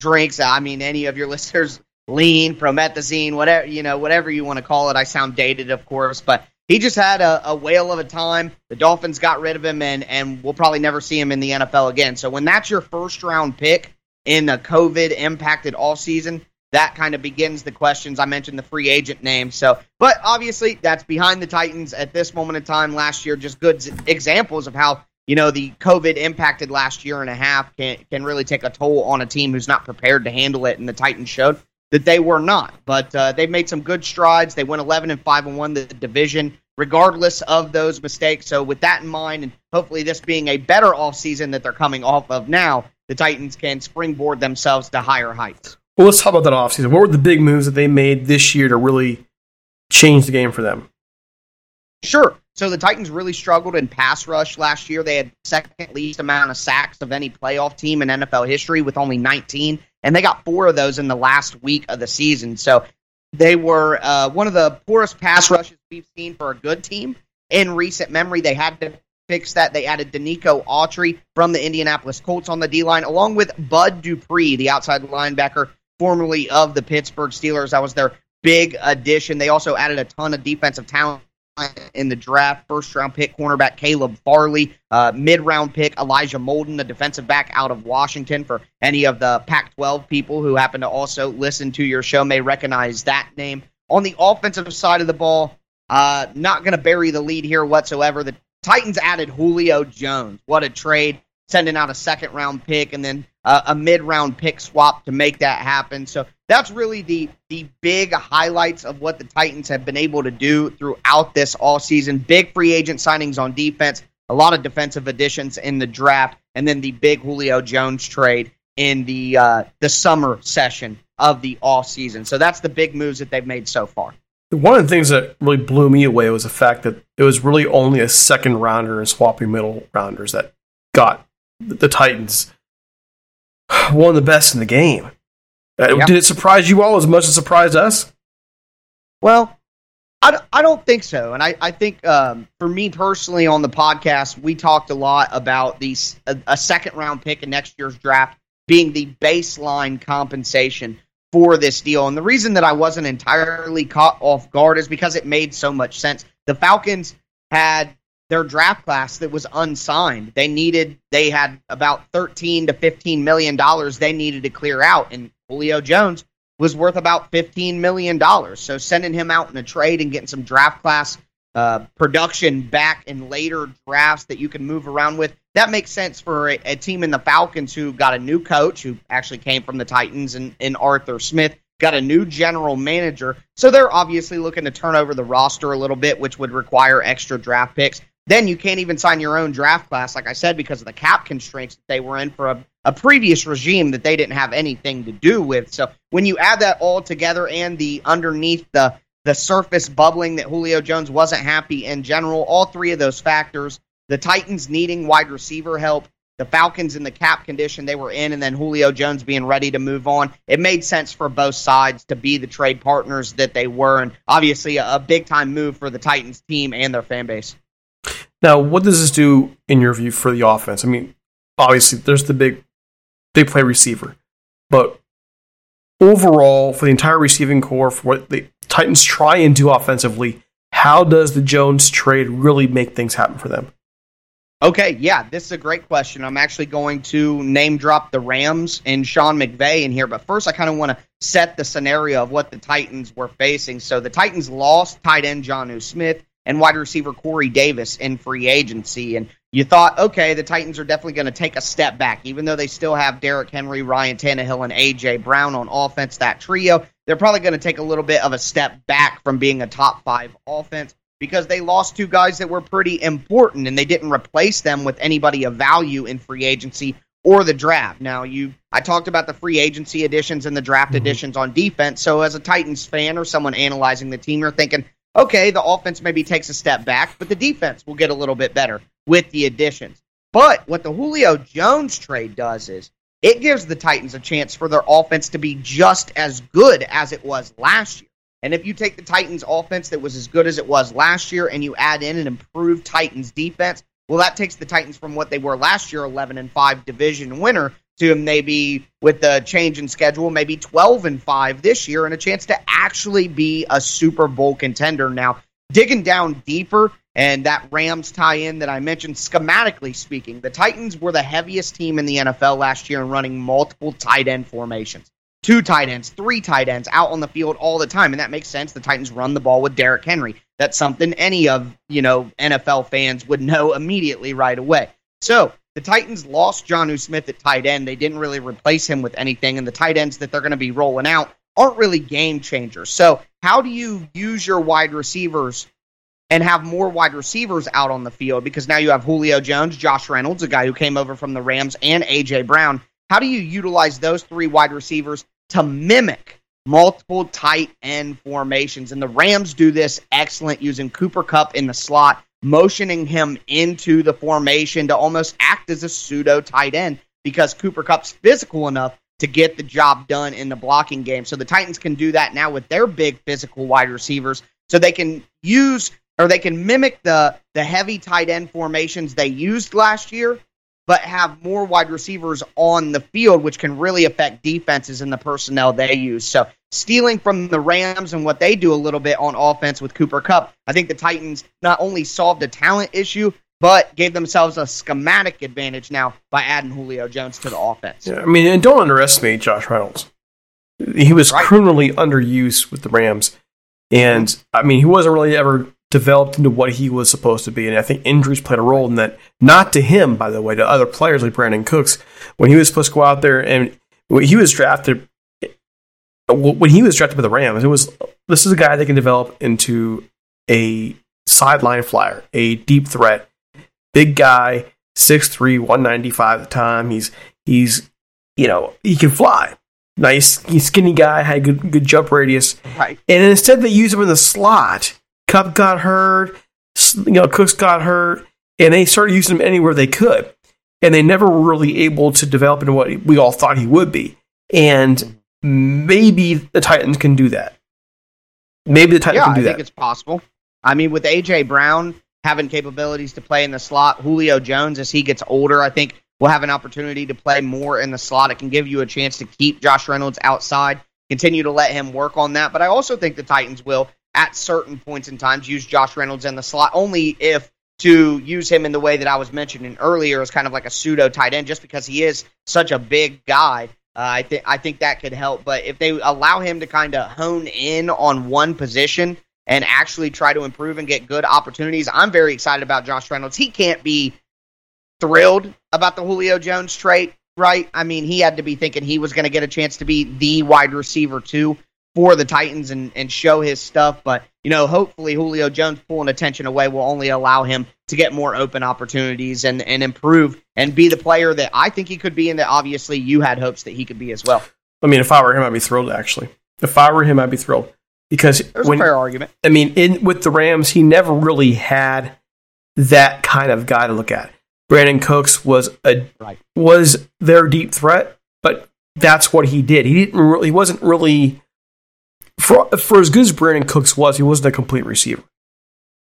drinks. I mean, any of your listeners, lean, promethazine, whatever you know, whatever you want to call it. I sound dated, of course, but he just had a, a whale of a time. The Dolphins got rid of him, and and we'll probably never see him in the NFL again. So when that's your first round pick in a COVID impacted all season, that kind of begins the questions. I mentioned the free agent name. So, but obviously that's behind the Titans at this moment in time last year. Just good examples of how, you know, the COVID impacted last year and a half can, can really take a toll on a team who's not prepared to handle it. And the Titans showed that they were not. But uh, they've made some good strides. They went 11 and 5 and won the division regardless of those mistakes. So, with that in mind, and hopefully this being a better offseason that they're coming off of now, the Titans can springboard themselves to higher heights. Well, let's talk about that offseason. What were the big moves that they made this year to really change the game for them? Sure. So the Titans really struggled in pass rush last year. They had second least amount of sacks of any playoff team in NFL history with only 19, and they got four of those in the last week of the season. So they were uh, one of the poorest pass rushes we've seen for a good team in recent memory. They had to fix that. They added Denico Autry from the Indianapolis Colts on the D line, along with Bud Dupree, the outside linebacker, formerly of the Pittsburgh Steelers. That was their big addition. They also added a ton of defensive talent in the draft. First round pick cornerback Caleb Farley, uh, mid round pick Elijah Molden, the defensive back out of Washington. For any of the Pac 12 people who happen to also listen to your show, may recognize that name. On the offensive side of the ball, uh, not going to bury the lead here whatsoever. The Titans added Julio Jones. What a trade. sending out a second round pick and then uh, a mid round pick swap to make that happen. So that's really the the big highlights of what the Titans have been able to do throughout this all season. Big free agent signings on defense, a lot of defensive additions in the draft, and then the big Julio Jones trade in the uh, the summer session of the off season. So that's the big moves that they've made so far. One of the things that really blew me away was the fact that it was really only a second rounder and swapping middle rounders that got the Titans one of the best in the game. Uh, Yeah. Did it surprise you all as much as it surprised us? Well, I, I don't think so. And I, I think um, for me personally on the podcast, we talked a lot about these a, a second round pick in next year's draft being the baseline compensation for this deal. And the reason that I wasn't entirely caught off guard is because it made so much sense. The Falcons had their draft class that was unsigned. They needed they had about 13 to 15 million dollars they needed to clear out and Julio Jones was worth about $15 million. So sending him out in a trade and getting some draft class uh, production back in later drafts that you can move around with, that makes sense for a, a team in the Falcons who got a new coach who actually came from the Titans and, and Arthur Smith, got a new general manager. So they're obviously looking to turn over the roster a little bit, which would require extra draft picks. Then you can't even sign your own draft class, like I said, because of the cap constraints that they were in for a, a previous regime that they didn't have anything to do with. So when you add that all together and the underneath the the surface bubbling that Julio Jones wasn't happy in general, all three of those factors, the Titans needing wide receiver help, the Falcons in the cap condition they were in, and then Julio Jones being ready to move on, it made sense for both sides to be the trade partners that they were, and obviously a, a big time move for the Titans team and their fan base. Now, what does this do in your view for the offense? I mean, obviously, there's the big, big play receiver, but overall, for the entire receiving corps, for what the Titans try and do offensively, how does the Jones trade really make things happen for them? Okay, yeah, this is a great question. I'm actually going to name drop the Rams and Sean McVay in here, but first I kind of want to set the scenario of what the Titans were facing. So the Titans lost tight end Jonnu Smith and wide receiver Corey Davis in free agency, and you thought, okay, the Titans are definitely going to take a step back, even though they still have Derrick Henry, Ryan Tannehill, and AJ Brown on offense. That trio, they're probably going to take a little bit of a step back from being a top five offense because they lost two guys that were pretty important and they didn't replace them with anybody of value in free agency or the draft. Now, you I talked about the free agency additions and the draft mm-hmm. additions on defense. So as a Titans fan or someone analyzing the team, you're thinking, okay, the offense maybe takes a step back, but the defense will get a little bit better with the additions. But what the Julio Jones trade does is it gives the Titans a chance for their offense to be just as good as it was last year. And if you take the Titans offense that was as good as it was last year and you add in an improved Titans defense, well that takes the Titans from what they were last year 11 and 5 division winner to maybe with the change in schedule maybe 12 and 5 this year and a chance to actually be a Super Bowl contender. Now, digging down deeper and that Rams tie in that I mentioned, schematically speaking, the Titans were the heaviest team in the NFL last year in running multiple tight end formations. Two tight ends, three tight ends out on the field all the time. And that makes sense. The Titans run the ball with Derrick Henry. That's something any of, you know, NFL fans would know immediately right away. So the Titans lost Jonnu Smith at tight end. They didn't really replace him with anything. And the tight ends that they're going to be rolling out aren't really game changers. So how do you use your wide receivers and have more wide receivers out on the field because now you have Julio Jones, Josh Reynolds, a guy who came over from the Rams, and AJ Brown. How do you utilize those three wide receivers to mimic multiple tight end formations? And the Rams do this excellent using Cooper Kupp in the slot, motioning him into the formation to almost act as a pseudo tight end because Cooper Kupp's physical enough to get the job done in the blocking game. So the Titans can do that now with their big physical wide receivers. So they can use or they can mimic the the heavy tight end formations they used last year, but have more wide receivers on the field, which can really affect defenses and the personnel they use. So stealing from the Rams and what they do a little bit on offense with Cooper Kupp, I think the Titans not only solved a talent issue, but gave themselves a schematic advantage now by adding Julio Jones to the offense. Yeah, I mean, and don't underestimate Josh Reynolds. He was Right. criminally underused with the Rams. And I mean, he wasn't really ever developed into what he was supposed to be. And I think injuries played a role in that. Not to him, by the way, to other players like Brandin Cooks, when he was supposed to go out there and when he was drafted. When he was drafted by the Rams, it was this is a guy that can develop into a sideline flyer, a deep threat, big guy, 6'3", 195 at the time. He's he's you know he can fly. Nice, skinny guy, had good good jump radius. Right. And instead they used him in the slot. Kupp got hurt, you know, Cooks got hurt, and they started using him anywhere they could. And they never were really able to develop into what we all thought he would be. And maybe the Titans can do that. Maybe the Titans yeah, can do that. I that. think it's possible. I mean, with AJ Brown having capabilities to play in the slot, Julio Jones as he gets older, I think will have an opportunity to play more in the slot. It can give you a chance to keep Josh Reynolds outside, continue to let him work on that. But I also think the Titans will, at certain points in times, use Josh Reynolds in the slot only if to use him in the way that I was mentioning earlier as kind of like a pseudo tight end, just because he is such a big guy. Uh, I think I think that could help. But if they allow him to kind of hone in on one position and actually try to improve and get good opportunities, I'm very excited about Josh Reynolds. He can't be thrilled about the Julio Jones trade, right? I mean, he had to be thinking he was going to get a chance to be the wide receiver too for the Titans and, and show his stuff. But, you know, hopefully Julio Jones pulling attention away will only allow him to get more open opportunities and, and improve and be the player that I think he could be and that obviously you had hopes that he could be as well. I mean, if I were him, I'd be thrilled, actually. If I were him, I'd be thrilled. Because There's when, a fair argument. I mean, in with the Rams, he never really had that kind of guy to look at. Brandin Cooks was a right. was their deep threat, but that's what he did. He didn't really, he wasn't really for for as good as Brandin Cooks was, he wasn't a complete receiver.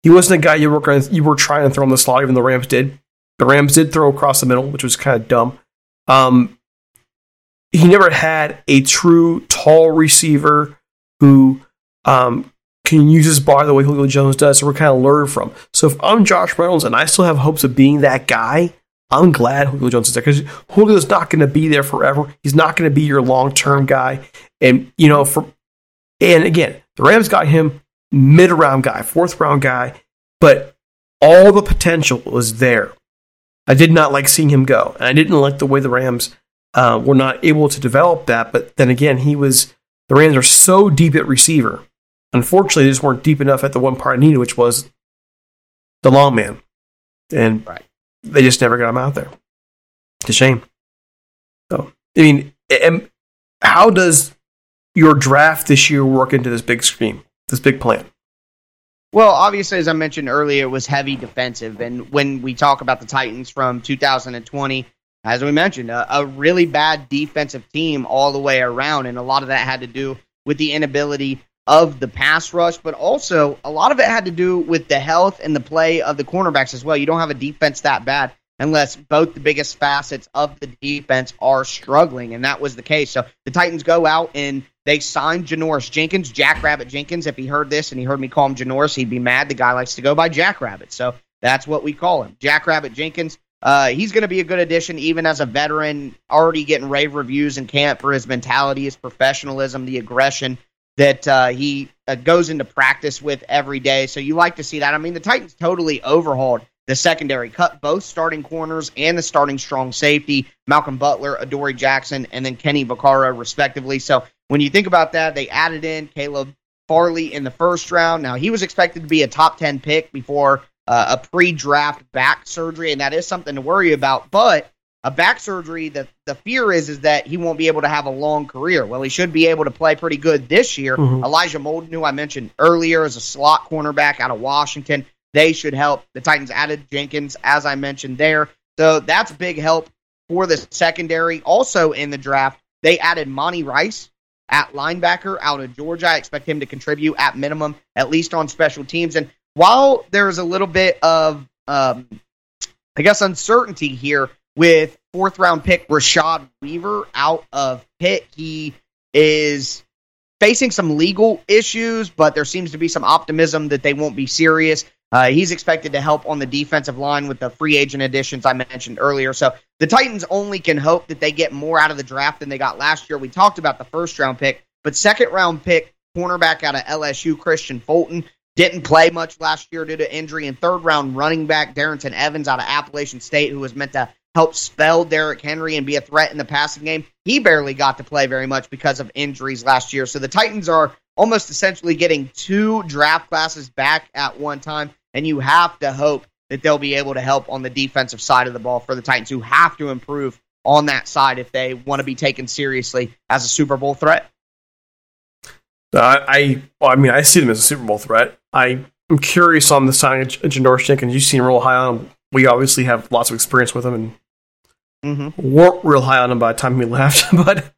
He wasn't a guy you were going you were trying to throw in the slot. Even the Rams did. The Rams did throw across the middle, which was kind of dumb. Um, he never had a true tall receiver who um, can use his bar the way Julio Jones does, so we're kind of learn from. So if I'm Josh Reynolds and I still have hopes of being that guy, I'm glad Julio Jones is there because Julio's not going to be there forever. He's not going to be your long term guy. And, you know, for, and again, the Rams got him mid round guy, fourth round guy, but all the potential was there. I did not like seeing him go. And I didn't like the way the Rams uh, were not able to develop that. But then again, he was, the Rams are so deep at receiver Unfortunately, they just weren't deep enough at the one part I needed, which was the long man. And right. they just never got him out there. It's a shame. So, I mean, and how does your draft this year work into this big scheme, this big plan? Well, obviously, as I mentioned earlier, it was heavy defensive. And when we talk about the Titans from 2020, as we mentioned, a, a really bad defensive team all the way around. And a lot of that had to do with the inability of the pass rush, but also a lot of it had to do with the health and the play of the cornerbacks as well. You don't have a defense that bad unless both the biggest facets of the defense are struggling, and that was the case. So the Titans go out and they signed Janoris Jenkins, Jackrabbit Jenkins. If he heard this and he heard me call him Janoris, he'd be mad. The guy likes to go by Jackrabbit, so that's what we call him, Jackrabbit Jenkins. Uh, he's going to be a good addition, even as a veteran, already getting rave reviews in camp for his mentality, his professionalism, the aggression that uh, he uh, goes into practice with every day. So you like to see that. I mean, the Titans totally overhauled the secondary, cut both starting corners and the starting strong safety, Malcolm Butler, Adoree Jackson, and then Kenny Vaccaro, respectively. So when you think about that, they added in Caleb Farley in the first round. Now, he was expected to be a top 10 pick before uh, a pre draft back surgery, and that is something to worry about. But a back surgery, the, the fear is is that he won't be able to have a long career. Well, he should be able to play pretty good this year. Mm-hmm. Elijah Molden, who I mentioned earlier, is a slot cornerback out of Washington. They should help. The Titans added Jenkins, as I mentioned there. So that's big help for the secondary. Also in the draft, they added Monty Rice at linebacker out of Georgia. I expect him to contribute at minimum, at least on special teams. And while there's a little bit of, um, I guess, uncertainty here with fourth round pick Rashad Weaver out of Pitt. He is facing some legal issues, but there seems to be some optimism that they won't be serious. Uh, he's expected to help on the defensive line with the free agent additions I mentioned earlier. So the Titans only can hope that they get more out of the draft than they got last year. We talked about the first round pick, but second round pick cornerback out of LSU, Kristian Fulton. didn't play much last year due to injury, and third round running back Darrynton Evans out of Appalachian State, who was meant to help spell Derrick Henry and be a threat in the passing game. He barely got to play very much because of injuries last year. So the Titans are almost essentially getting two draft classes back at one time, and you have to hope that they'll be able to help on the defensive side of the ball for the Titans, who have to improve on that side if they want to be taken seriously as a Super Bowl threat. Uh, I, well, I mean, I see them as a Super Bowl threat. I am curious on the signing of Janoris Jenkins. You seem real high on him. We obviously have lots of experience with him and mm-hmm. weren't real high on him by the time he left. but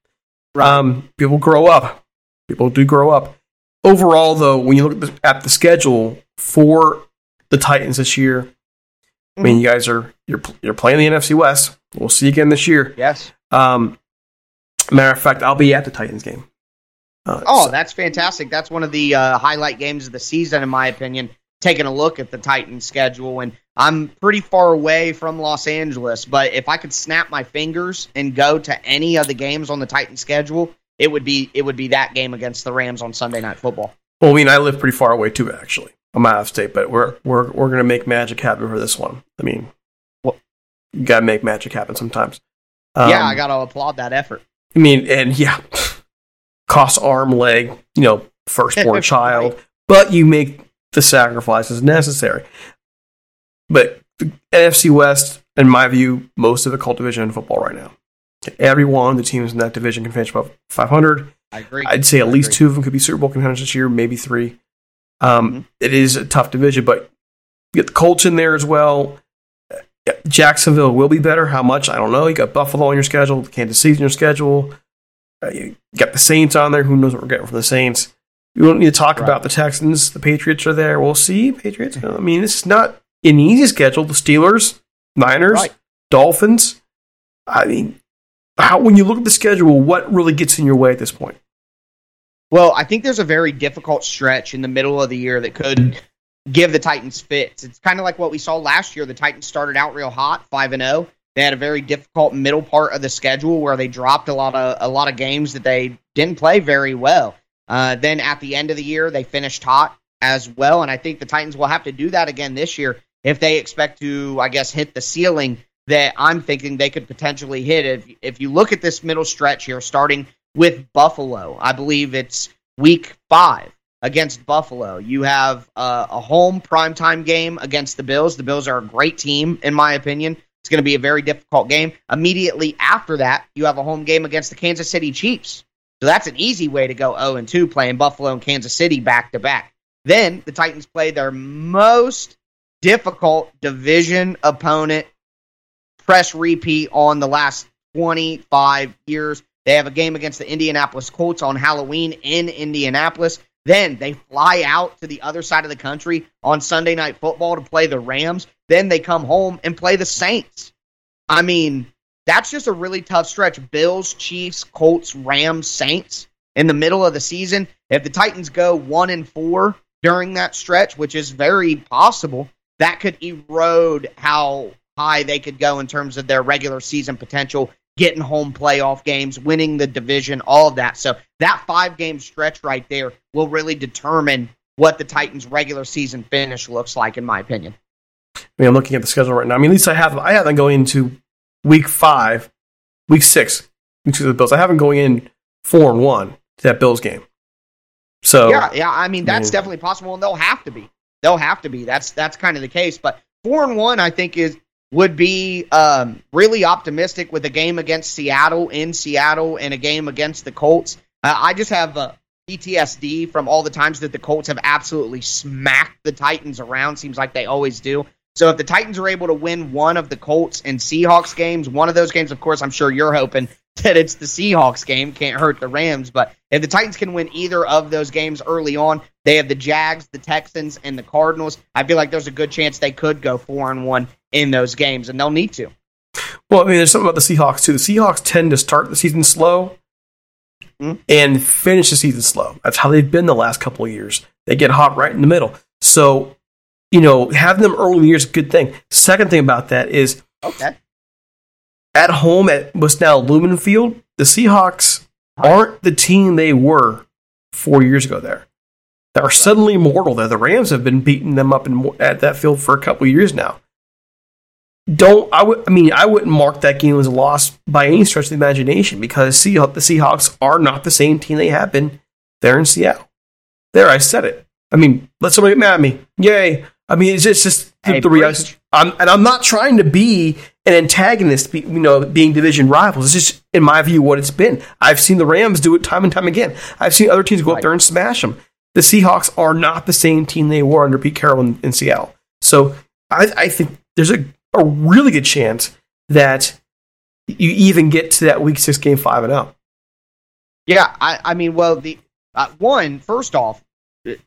um, people grow up. People do grow up. Overall, though, when you look at the, at the schedule for the Titans this year, mm-hmm. I mean, you guys are you're you're playing the NFC West. We'll see you again this year. Yes. Um, matter of fact, I'll be at the Titans game. Uh, oh, so. that's fantastic. That's one of the uh, highlight games of the season, in my opinion. Taking a look at the Titans schedule, and I'm pretty far away from Los Angeles, but if I could snap my fingers and go to any of the games on the Titans schedule, it would be it would be that game against the Rams on Sunday Night Football. Well, I mean, I live pretty far away too. Actually, I'm out of state, but we're we're we're gonna make magic happen for this one. I mean, well, you gotta make magic happen sometimes. Um, yeah, I gotta applaud that effort. I mean, and yeah, cost arm, leg, you know, firstborn child, but you make the sacrifices necessary. But the NFC West, in my view, most of difficult division in football right now. Every one the teams in that division can finish above 500. I agree. I'd say at least two of them could be Super Bowl contenders this year, maybe three. Um, mm-hmm. it is a tough division, but you get the Colts in there as well. Jacksonville will be better. How much? I don't know. You got Buffalo on your schedule, Kansas City on your schedule. Uh, you got the Saints on there. Who knows what we're getting from the Saints? We don't need to talk right. about the Texans. The Patriots are there. We'll see. Patriots. I mean, this is not an easy schedule. The Steelers, Niners, right. Dolphins. I mean, how when you look at the schedule, what really gets in your way at this point? Well, I think there's a very difficult stretch in the middle of the year that could give the Titans fits. It's kind of like what we saw last year. The Titans started out real hot, five and zero. They had a very difficult middle part of the schedule where they dropped a lot of a lot of games that they didn't play very well. Uh, then at the end of the year, they finished hot as well, and I think the Titans will have to do that again this year if they expect to, I guess, hit the ceiling that I'm thinking they could potentially hit. If if you look at this middle stretch here, starting with Buffalo, I believe it's week five against Buffalo. You have uh, a home primetime game against the Bills. The Bills are a great team, in my opinion. It's going to be a very difficult game. Immediately after that, you have a home game against the Kansas City Chiefs. So that's an easy way to go 0 and 2 playing Buffalo and Kansas City back to back. Then the Titans play their most difficult division opponent press repeat on the last 25 years. They have a game against the Indianapolis Colts on Halloween in Indianapolis. Then they fly out to the other side of the country on Sunday Night Football to play the Rams. Then they come home and play the Saints. I mean, that's just a really tough stretch. Bills, Chiefs, Colts, Rams, Saints in the middle of the season. If the Titans go one and four during that stretch, which is very possible, that could erode how high they could go in terms of their regular season potential getting home playoff games, winning the division, all of that. So that five game stretch right there will really determine what the Titans' regular season finish looks like, in my opinion. I mean, I'm looking at the schedule right now. I mean, at least I have I haven't going into week five, week six, week six of the Bills. I haven't going in four and one to that Bills game. So yeah, yeah. I mean, that's I mean, definitely possible, and they'll have to be. They'll have to be. That's that's kind of the case. But four and one, I think, is would be um, really optimistic with a game against Seattle in Seattle and a game against the Colts. Uh, I just have uh, PTSD from all the times that the Colts have absolutely smacked the Titans around. Seems like they always do. So if the Titans are able to win one of the Colts and Seahawks games, one of those games, of course, I'm sure you're hoping that it's the Seahawks game. Can't hurt the Rams. But if the Titans can win either of those games early on, they have the Jags, the Texans, and the Cardinals. I feel like there's a good chance they could go four and one in those games, and they'll need to. Well, I mean, there's something about the Seahawks too. The Seahawks tend to start the season slow mm-hmm. and finish the season slow. That's how they've been the last couple of years. They get hot right in the middle. So, you know, having them early in the year is a good thing. Second thing about that is okay. At home at what's now Lumen Field, the Seahawks aren't the team they were four years ago there. They are suddenly mortal there. The Rams have been beating them up in, at that field for a couple years now. Don't I I mean I wouldn't mark that game as a loss by any stretch of the imagination because Seahawks, the Seahawks are not the same team they have been there in Seattle. There, I said it. I mean, let somebody get mad at me. Yay! I mean, it's just, just Hey, the reality. I'm, and I'm not trying to be an antagonist, you know, being division rivals. It's just, in my view, what it's been. I've seen the Rams do it time and time again. I've seen other teams go up there and smash them. The Seahawks are not the same team they were under Pete Carroll in, in Seattle. So I, I think there's a, a really good chance that you even get to that week six game five and zero. Yeah, I, I mean, well, the uh, one first off,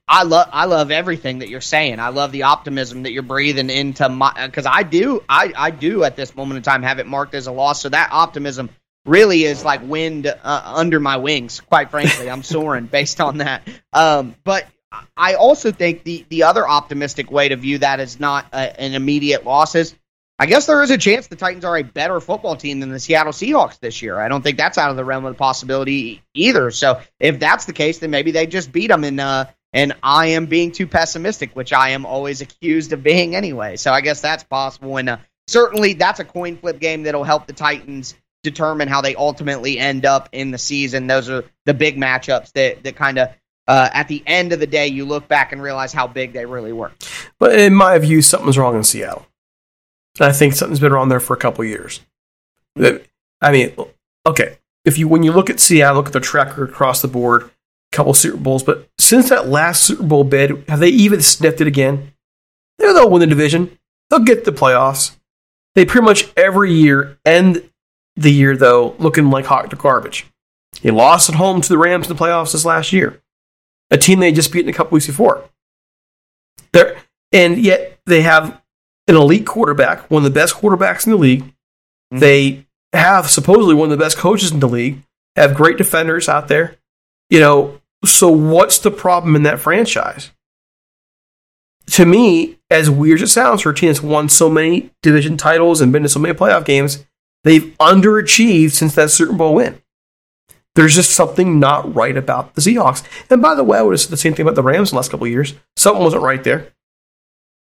I love I love everything that you're saying. I love the optimism that you're breathing into my because I do I I do at this moment in time have it marked as a loss. So that optimism really is like wind uh, under my wings. Quite frankly, I'm soaring based on that. Um, but I also think the the other optimistic way to view that is not uh, an immediate loss is I guess there is a chance the Titans are a better football team than the Seattle Seahawks this year. I don't think that's out of the realm of the possibility either. So if that's the case, then maybe they just beat them. And uh, and I am being too pessimistic, which I am always accused of being anyway. So I guess that's possible. And uh, certainly that's a coin flip game that'll help the Titans determine how they ultimately end up in the season. Those are the big matchups that that kind of. Uh, at the end of the day, you look back and realize how big they really were. But in my view, something's wrong in Seattle. I think something's been wrong there for a couple years. I mean, okay, if you when you look at Seattle, look at their track record across the board, a couple Super Bowls, but since that last Super Bowl bid, have they even sniffed it again? They'll win the division. They'll get the playoffs. They pretty much every year end the year though looking like hot garbage. They lost at home to the Rams in the playoffs this last year, a team they just beat in a couple weeks before. They're, and yet they have an elite quarterback, one of the best quarterbacks in the league. Mm-hmm. They have supposedly one of the best coaches in the league, have great defenders out there. You know, so what's the problem in that franchise? To me, as weird as it sounds for a team that's won so many division titles and been to so many playoff games, they've underachieved since that Super Bowl win. There's just something not right about the Seahawks. And by the way, I would have said the same thing about the Rams in the last couple of years. Something wasn't right there.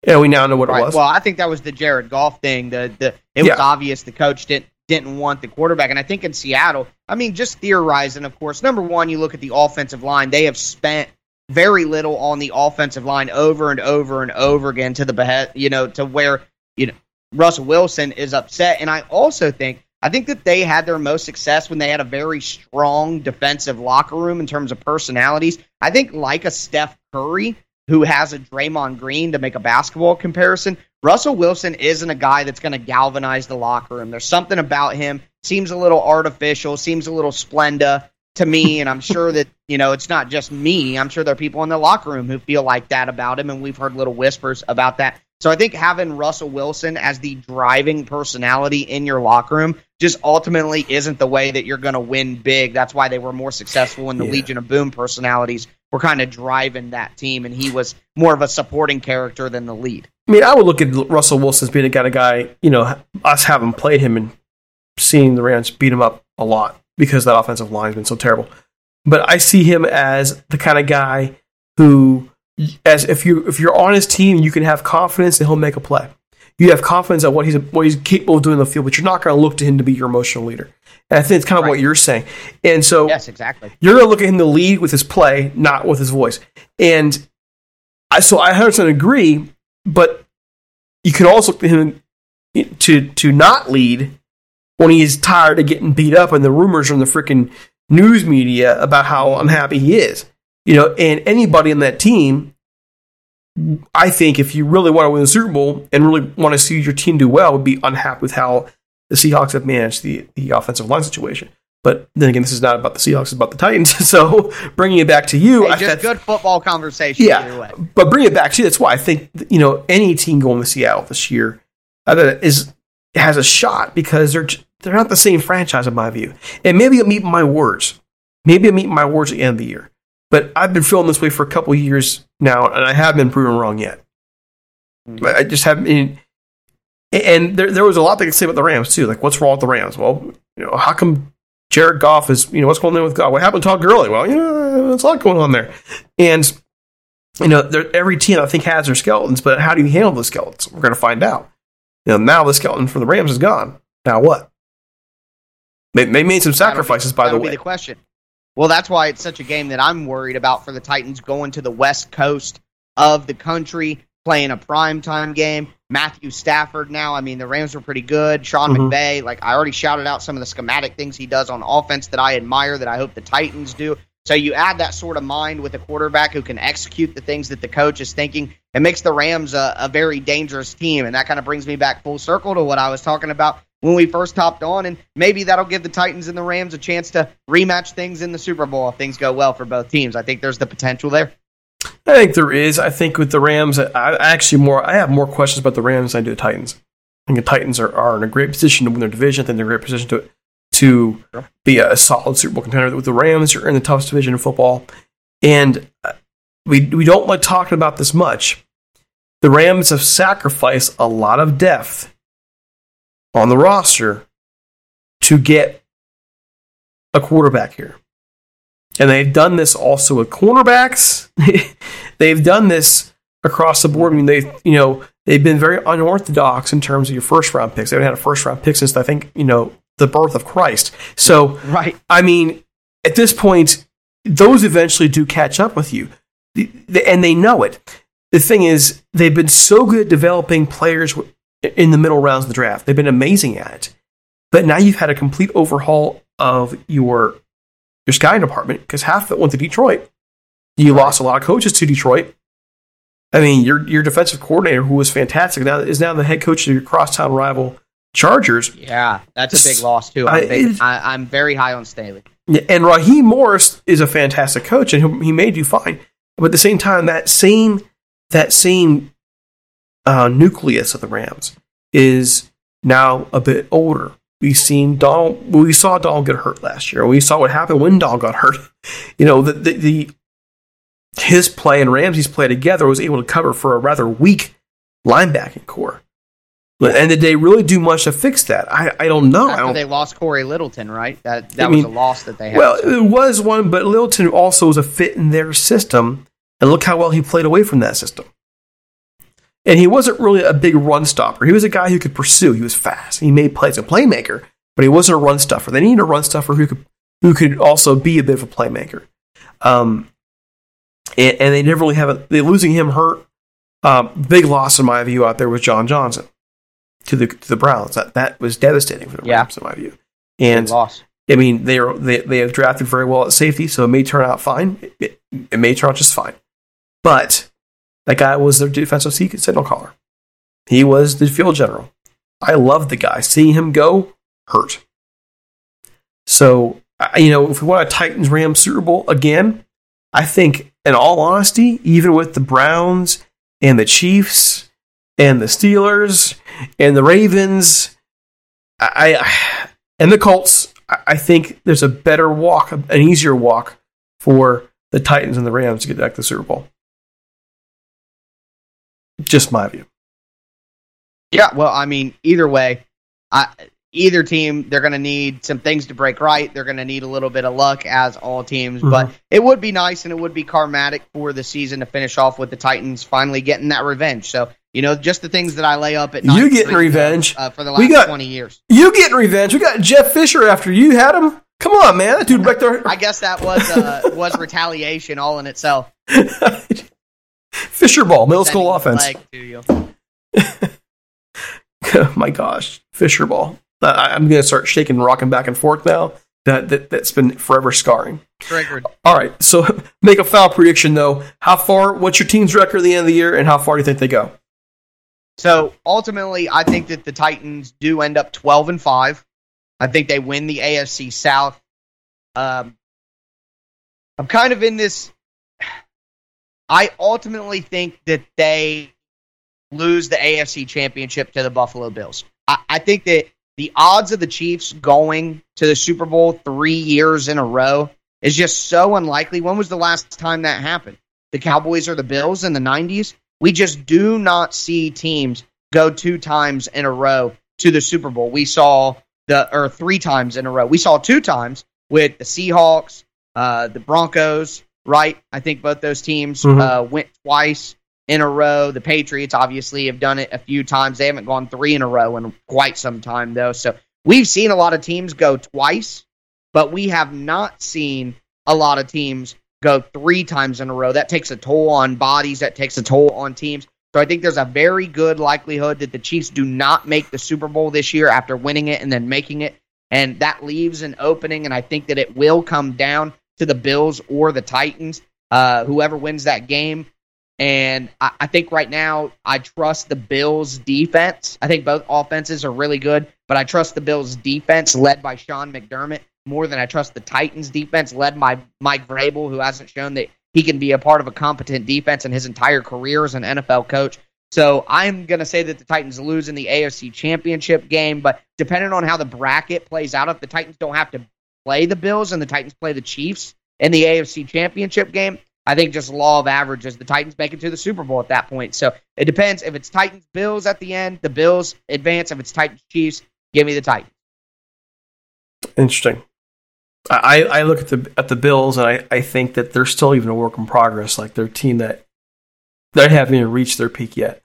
Yeah, we now know what Right. it was. Well, I think that was the Jared Goff thing. The the it Yeah. was obvious the coach didn't didn't want the quarterback, and I think in Seattle, I mean, just theorizing, of course. Number one, you look at the offensive line; they have spent very little on the offensive line over and over and over again to the behe- you know to where you know Russell Wilson is upset, and I also think. I think that they had their most success when they had a very strong defensive locker room in terms of personalities. I think like a Steph Curry, who has a Draymond Green to make a basketball comparison. Russell Wilson isn't a guy that's going to galvanize the locker room. There's something about him seems a little artificial, seems a little splenda to me, and I'm sure that you know it's not just me. I'm sure there are people in the locker room who feel like that about him, and we've heard little whispers about that. So I think having Russell Wilson as the driving personality in your locker room just ultimately isn't the way that you're going to win big. That's why they were more successful in the Yeah. Legion of Boom personalities were kind of driving that team, and he was more of a supporting character than the lead. I mean, I would look at Russell Wilson as being a kind of guy, you know, us having played him and seeing the Rams beat him up a lot because that offensive line has been so terrible. But I see him as the kind of guy who, as if you if you're on his team, you can have confidence that he'll make a play. You have confidence at what he's what he's capable of doing in the field, but you're not going to look to him to be your emotional leader. And I think it's kind of what you're saying. And so Yes, exactly. you're going to look at him to lead with his play, not with his voice. And I so I 100% agree, but you can also look at him to to not lead when he's tired of getting beat up and the rumors from the freaking news media about how unhappy he is. You know, and anybody on that team, I think if you really want to win the Super Bowl and really want to see your team do well, would be unhappy with how the Seahawks have managed the, the offensive line situation. But then again, this is not about the Seahawks; it's about the Titans. So bringing it back to you, Hey, I just good football conversation. either yeah, way. but bring it back to you. That's why I think you know any team going to Seattle this year uh, is has a shot because they're they're not the same franchise in my view. And maybe I'm eating my words. Maybe I'm eating my words at the end of the year. But I've been feeling this way for a couple of years now, and I haven't been proven wrong yet. But I just haven't. And, there there was a lot they could say about the Rams too. Like, what's wrong with the Rams? Well, you know, how come Jared Goff is, you know, what's going on with Goff? What happened to Todd Gurley? Well, you know, there's a lot going on there. And you know, every team I think has their skeletons, but how do you handle the skeletons? We're going to find out. You know, now the skeleton for the Rams is gone. Now what? They, they made some sacrifices, be, by the way. Be the question. Well, that's why it's such a game that I'm worried about for the Titans going to the West Coast of the country, playing a primetime game. Matthew Stafford now. I mean, the Rams were pretty good. Sean mm-hmm. McVay, like I already shouted out some of the schematic things he does on offense that I admire that I hope the Titans do. So you add that sort of mind with a quarterback who can execute the things that the coach is thinking. It makes the Rams a, a very dangerous team, and that kind of brings me back full circle to what I was talking about when we first hopped on, and maybe that'll give the Titans and the Rams a chance to rematch things in the Super Bowl if things go well for both teams. I think there's the potential there. I think there is. I think with the Rams, I actually more I have more questions about the Rams than I do the Titans. I think the Titans are, are in a great position to win their division. I think they're in a great position to to be a solid Super Bowl contender. With the Rams, you're in the toughest division of football, and uh, we we don't like talking about this much. The Rams have sacrificed a lot of depth on the roster to get a quarterback here, and they've done this also with cornerbacks. they've done this across the board. I mean, they you know they've been very unorthodox in terms of your first round picks. They haven't had a first round pick since I think you know the birth of Christ. So, right. I mean, at this point, those eventually do catch up with you, and they know it. The thing is, they've been so good at developing players in the middle rounds of the draft. They've been amazing at it. But now you've had a complete overhaul of your your scouting department because half of it went to Detroit. You lost a lot of coaches to Detroit. I mean, your your defensive coordinator, who was fantastic, now is now the head coach of your crosstown rival Chargers. Yeah, that's a big loss too. I'm, big, I, am very high on Staley. And Raheem Morris is a fantastic coach, and he made you fine. But at the same time, that same that same uh, nucleus of the Rams is now a bit older. We've seen Donald. We saw Donald get hurt last year. We saw what happened when Donald got hurt. You know, the, the, the his play and Ramsey's play together was able to cover for a rather weak linebacking corps. And did they really do much to fix that? I, I don't know. After don't, they lost Cory Littleton, right? That that I was a loss that they had. Well, it was one, but Littleton also was a fit in their system, and look how well he played away from that system. And he wasn't really a big run stopper. He was a guy who could pursue. He was fast. He made plays, a playmaker, but he wasn't a run stuffer. They needed a run stuffer who could who could also be a bit of a playmaker. Um, and, and they never really have a. They losing him hurt. Um, big loss in my view out there was John Johnson to the to the Browns. That that was devastating for the yeah. Rams in my view. And I mean, they are they they have drafted very well at safety, so it may turn out fine. It, it may turn out just fine. But that guy was their defensive signal caller. He was the field general. I love the guy. Seeing him go hurt. So you know, if we want a Titans Rams Super Bowl again, I think, in all honesty, even with the Browns and the Chiefs and the Steelers and the Ravens, I, and the Colts. I think there's a better walk, an easier walk for the Titans and the Rams to get back to the Super Bowl. Just my view. Yeah, well, I mean, either way, I, either team they're going to need some things to break right. They're going to need a little bit of luck, as all teams. Mm-hmm. But it would be nice and it would be karmatic for the season to finish off with the Titans finally getting that revenge. So you know, just the things that I lay up at night. You getting revenge uh, for the last got, twenty years. You getting revenge? We got Jeff Fisher after you had him. Come on, man, that dude back there. I guess that was uh, was retaliation all in itself. Fisher ball, middle school offense. oh my gosh, Fisher ball. I, am going to start shaking, rocking back and forth now. That, that that's been forever scarring. Triggered. All right, so make a foul prediction though. How far? What's your team's record at the end of the year, and how far do you think they go? So ultimately, I think that the Titans do end up 12 and 5. I think they win the AFC South. Um, I'm kind of in this. I ultimately think that they lose the AFC Championship to the Buffalo Bills. I, I think that the odds of the Chiefs going to the Super Bowl three years in a row is just so unlikely. When was the last time that happened? The Cowboys or the Bills in the 90s? We just do not see teams go two times in a row to the Super Bowl. We saw the or three times in a row. We saw two times with the Seahawks, uh, the Broncos, right? I think both those teams Mhm. uh, went twice in a row. The Patriots obviously have done it a few times. They haven't gone three in a row in quite some time, though. So we've seen a lot of teams go twice, but we have not seen a lot of teams go three times in a row. That takes a toll on bodies, that takes a toll on teams. So I think there's a very good likelihood that the Chiefs do not make the Super Bowl this year after winning it and then making it. And that leaves an opening, and I think that it will come down to the Bills or the Titans, uh, whoever wins that game. And I, I think right now I trust the Bills defense. I think both offenses are really good, but I trust the Bills defense led by Sean McDermott more than I trust the Titans defense led by Mike Vrabel, who hasn't shown that he can be a part of a competent defense in his entire career as an NFL coach. So I'm going to say that the Titans lose in the AFC Championship game, but depending on how the bracket plays out, if the Titans don't have to play the Bills and the Titans play the Chiefs in the AFC Championship game, I think just law of averages, the Titans make it to the Super Bowl at that point. So it depends. If it's Titans Bills at the end, the Bills advance. If it's Titans Chiefs, give me the Titans. Interesting. I, I look at the at the Bills and I, I think that they're still even a work in progress. Like they're a team that they haven't even reached their peak yet.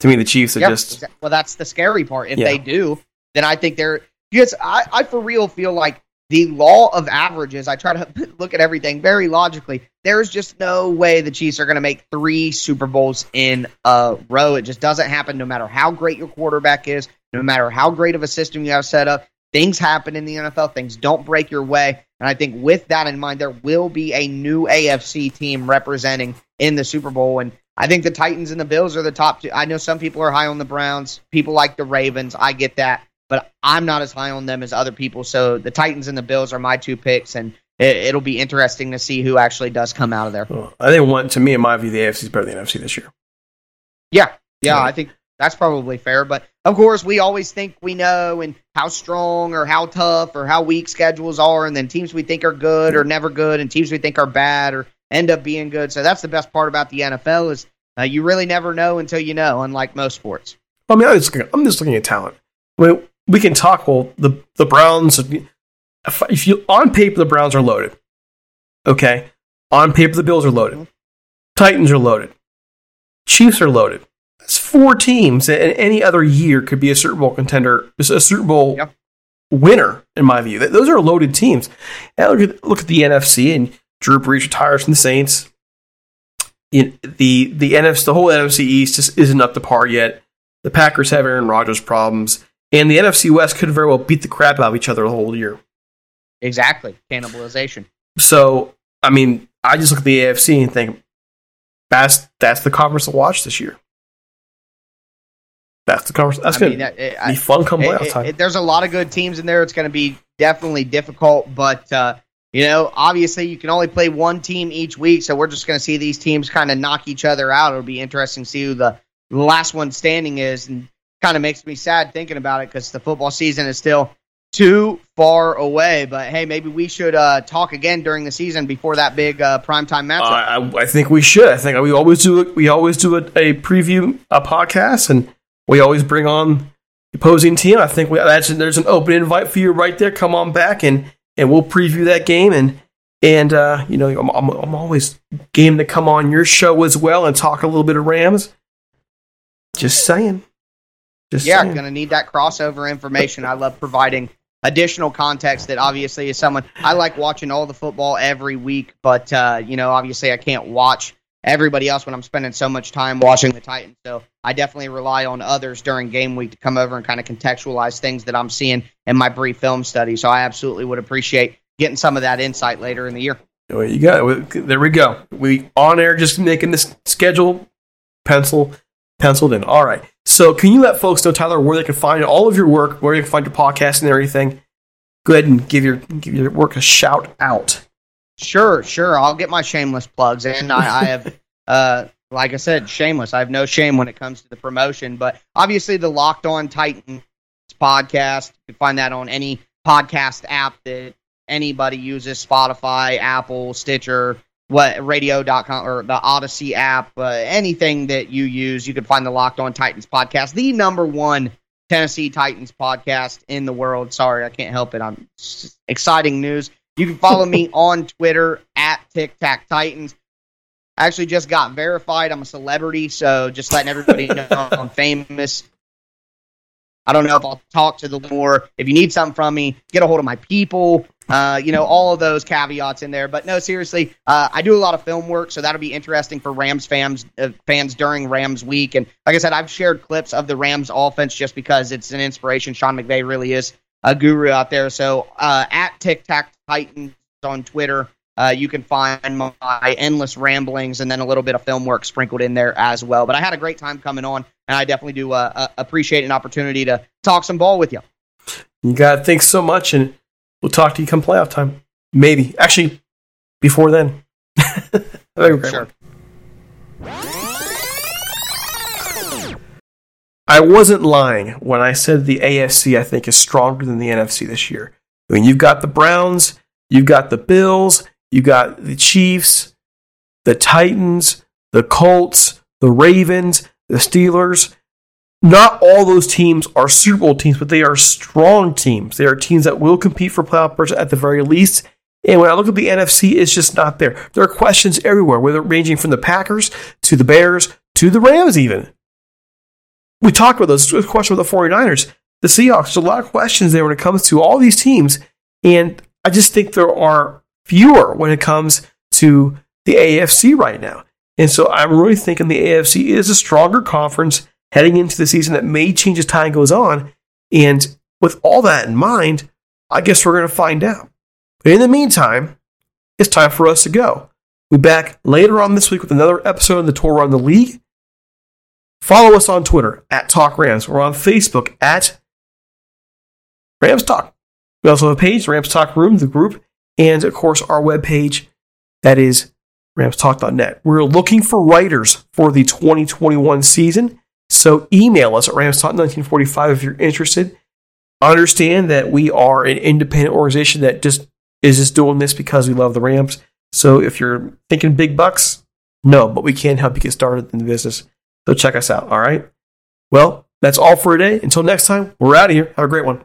To me, the Chiefs are Yep. just well, that's the scary part. If Yeah. they do, then I think they're. Because I, I for real feel like the law of averages. I try to look at everything very logically. There's just no way the Chiefs are going to make three Super Bowls in a row. It just doesn't happen. No matter how great your quarterback is, no matter how great of a system you have set up, things happen in the NFL. Things don't break your way. And I think with that in mind, there will be a new AFC team representing in the Super Bowl. And I think the Titans and the Bills are the top two. I know some people are high on the Browns. People like the Ravens. I get that. But I'm not as high on them as other people. So the Titans and the Bills are my two picks. And it, it'll be interesting to see who actually does come out of there. I think one to me in my view the AFC is better than the NFC this year. Yeah, yeah, I think that's probably fair. But of course, we always think we know and how strong or how tough or how weak schedules are, and then teams we think are good or never good, and teams we think are bad or end up being good. So that's the best part about the NFL is uh, you really never know until you know. Unlike most sports. I mean, I'm just looking, I'm just looking at talent. I mean, we can talk. Well, the the Browns. If, if you on paper the Browns are loaded, okay. On paper the Bills are loaded. Titans are loaded. Chiefs are loaded. That's four teams, and any other year could be a Super Bowl contender, a Super Bowl winner, in my view. Those are loaded teams. And look at look at the NFC, and Drew Brees retires from the Saints. In the the NFC, the whole NFC East just isn't up to par yet. The Packers have Aaron Rodgers problems, and the NFC West could very well beat the crap out of each other the whole year. Exactly, cannibalization. So, I mean, I just look at the AFC and think that's that's the conference to watch this year. That's the conference. That's going to be fun come playoff it- time. it- there's a lot of good teams in there. It's going to be definitely difficult, but uh, you know, obviously, you can only play one team each week, so we're just going to see these teams kind of knock each other out. It'll be interesting to see who the last one standing is, and kind of makes me sad thinking about it because the football season is still too far away. But hey, maybe we should uh, talk again during the season before that big uh, primetime matchup. I, I, I think we should. I think we always do. it- We always do a, a preview a podcast, and we always bring on the opposing team. I think we, there's an open invite for you right there. Come on back, and and we'll preview that game. And and uh, you know, I'm, I'm, I'm always game to come on your show as well and talk a little bit of Rams. Just saying. Just yeah, saying. going to need that crossover information. I love providing additional context that obviously is someone I like watching all the football every week, but uh, you know, obviously I can't watch everybody else when I'm spending so much time watching the Titans. So I definitely rely on others during game week to come over and kind of contextualize things that I'm seeing in my brief film study. So I absolutely would appreciate getting some of that insight later in the year. There you go. There we go. We on air just making this schedule pencil penciled in. All right. So can you let folks know, Tyler, where they can find all of your work, where you can find your podcast and everything? Go ahead and give your give your work a shout out. Sure, sure. I'll get my shameless plugs in. I, I have, uh, like I said, shameless. I have no shame when it comes to the promotion. But obviously, the Locked On Titans podcast. You can find that on any podcast app that anybody uses: Spotify, Apple, Stitcher, what Radio.com or the Odyssey app. Uh, anything that you use, you can find the Locked On Titans podcast, the number one Tennessee Titans podcast in the world. Sorry, I can't help it. I'm exciting news. You can follow me on Twitter at Tic Tac Titans. I actually just got verified. I'm a celebrity, so just letting everybody know I'm famous. I don't know if I'll talk to the more. If you need something from me, get a hold of my people. Uh, you know, all of those caveats in there. But no, seriously, uh, I do a lot of film work, so that'll be interesting for Rams fans uh, fans during Rams week. And like I said, I've shared clips of the Rams offense just because it's an inspiration. Sean McVay really is a guru out there. So uh, at Tic Tac Titans on Twitter, uh, you can find my endless ramblings and then a little bit of film work sprinkled in there as well. But I had a great time coming on, and I definitely do uh, appreciate an opportunity to talk some ball with you. You got. Thanks so much, and we'll talk to you come playoff time. Maybe. Actually, before then. sure. I wasn't lying when I said the AFC, I think, is stronger than the NFC this year. I mean, you've got the Browns, you've got the Bills, you've got the Chiefs, the Titans, the Colts, the Ravens, the Steelers. Not all those teams are Super Bowl teams, but they are strong teams. They are teams that will compete for playoff berths at the very least. And when I look at the NFC, it's just not there. There are questions everywhere, whether ranging from the Packers to the Bears to the Rams, even. We talked about those question with the 49ers, the Seahawks. There's a lot of questions there when it comes to all these teams. And I just think there are fewer when it comes to the AFC right now. And so I'm really thinking the AFC is a stronger conference heading into the season that may change as time goes on. And with all that in mind, I guess we're going to find out. But in the meantime, it's time for us to go. We'll be back later on this week with another episode of the Tour Around the League. Follow us on Twitter at Talk Rams. We're on Facebook at Rams Talk. We also have a page, Rams Talk Room, the group, and of course our webpage that is ramstalk.net. We're looking for writers for the 2021 season, so email us at ramstalk1945 if you're interested. Understand that we are an independent organization that just is just doing this because we love the Rams. So if you're thinking big bucks, no, but we can help you get started in the business. So check us out, all right? Well, that's all for today. Until next time, we're out of here. Have a great one.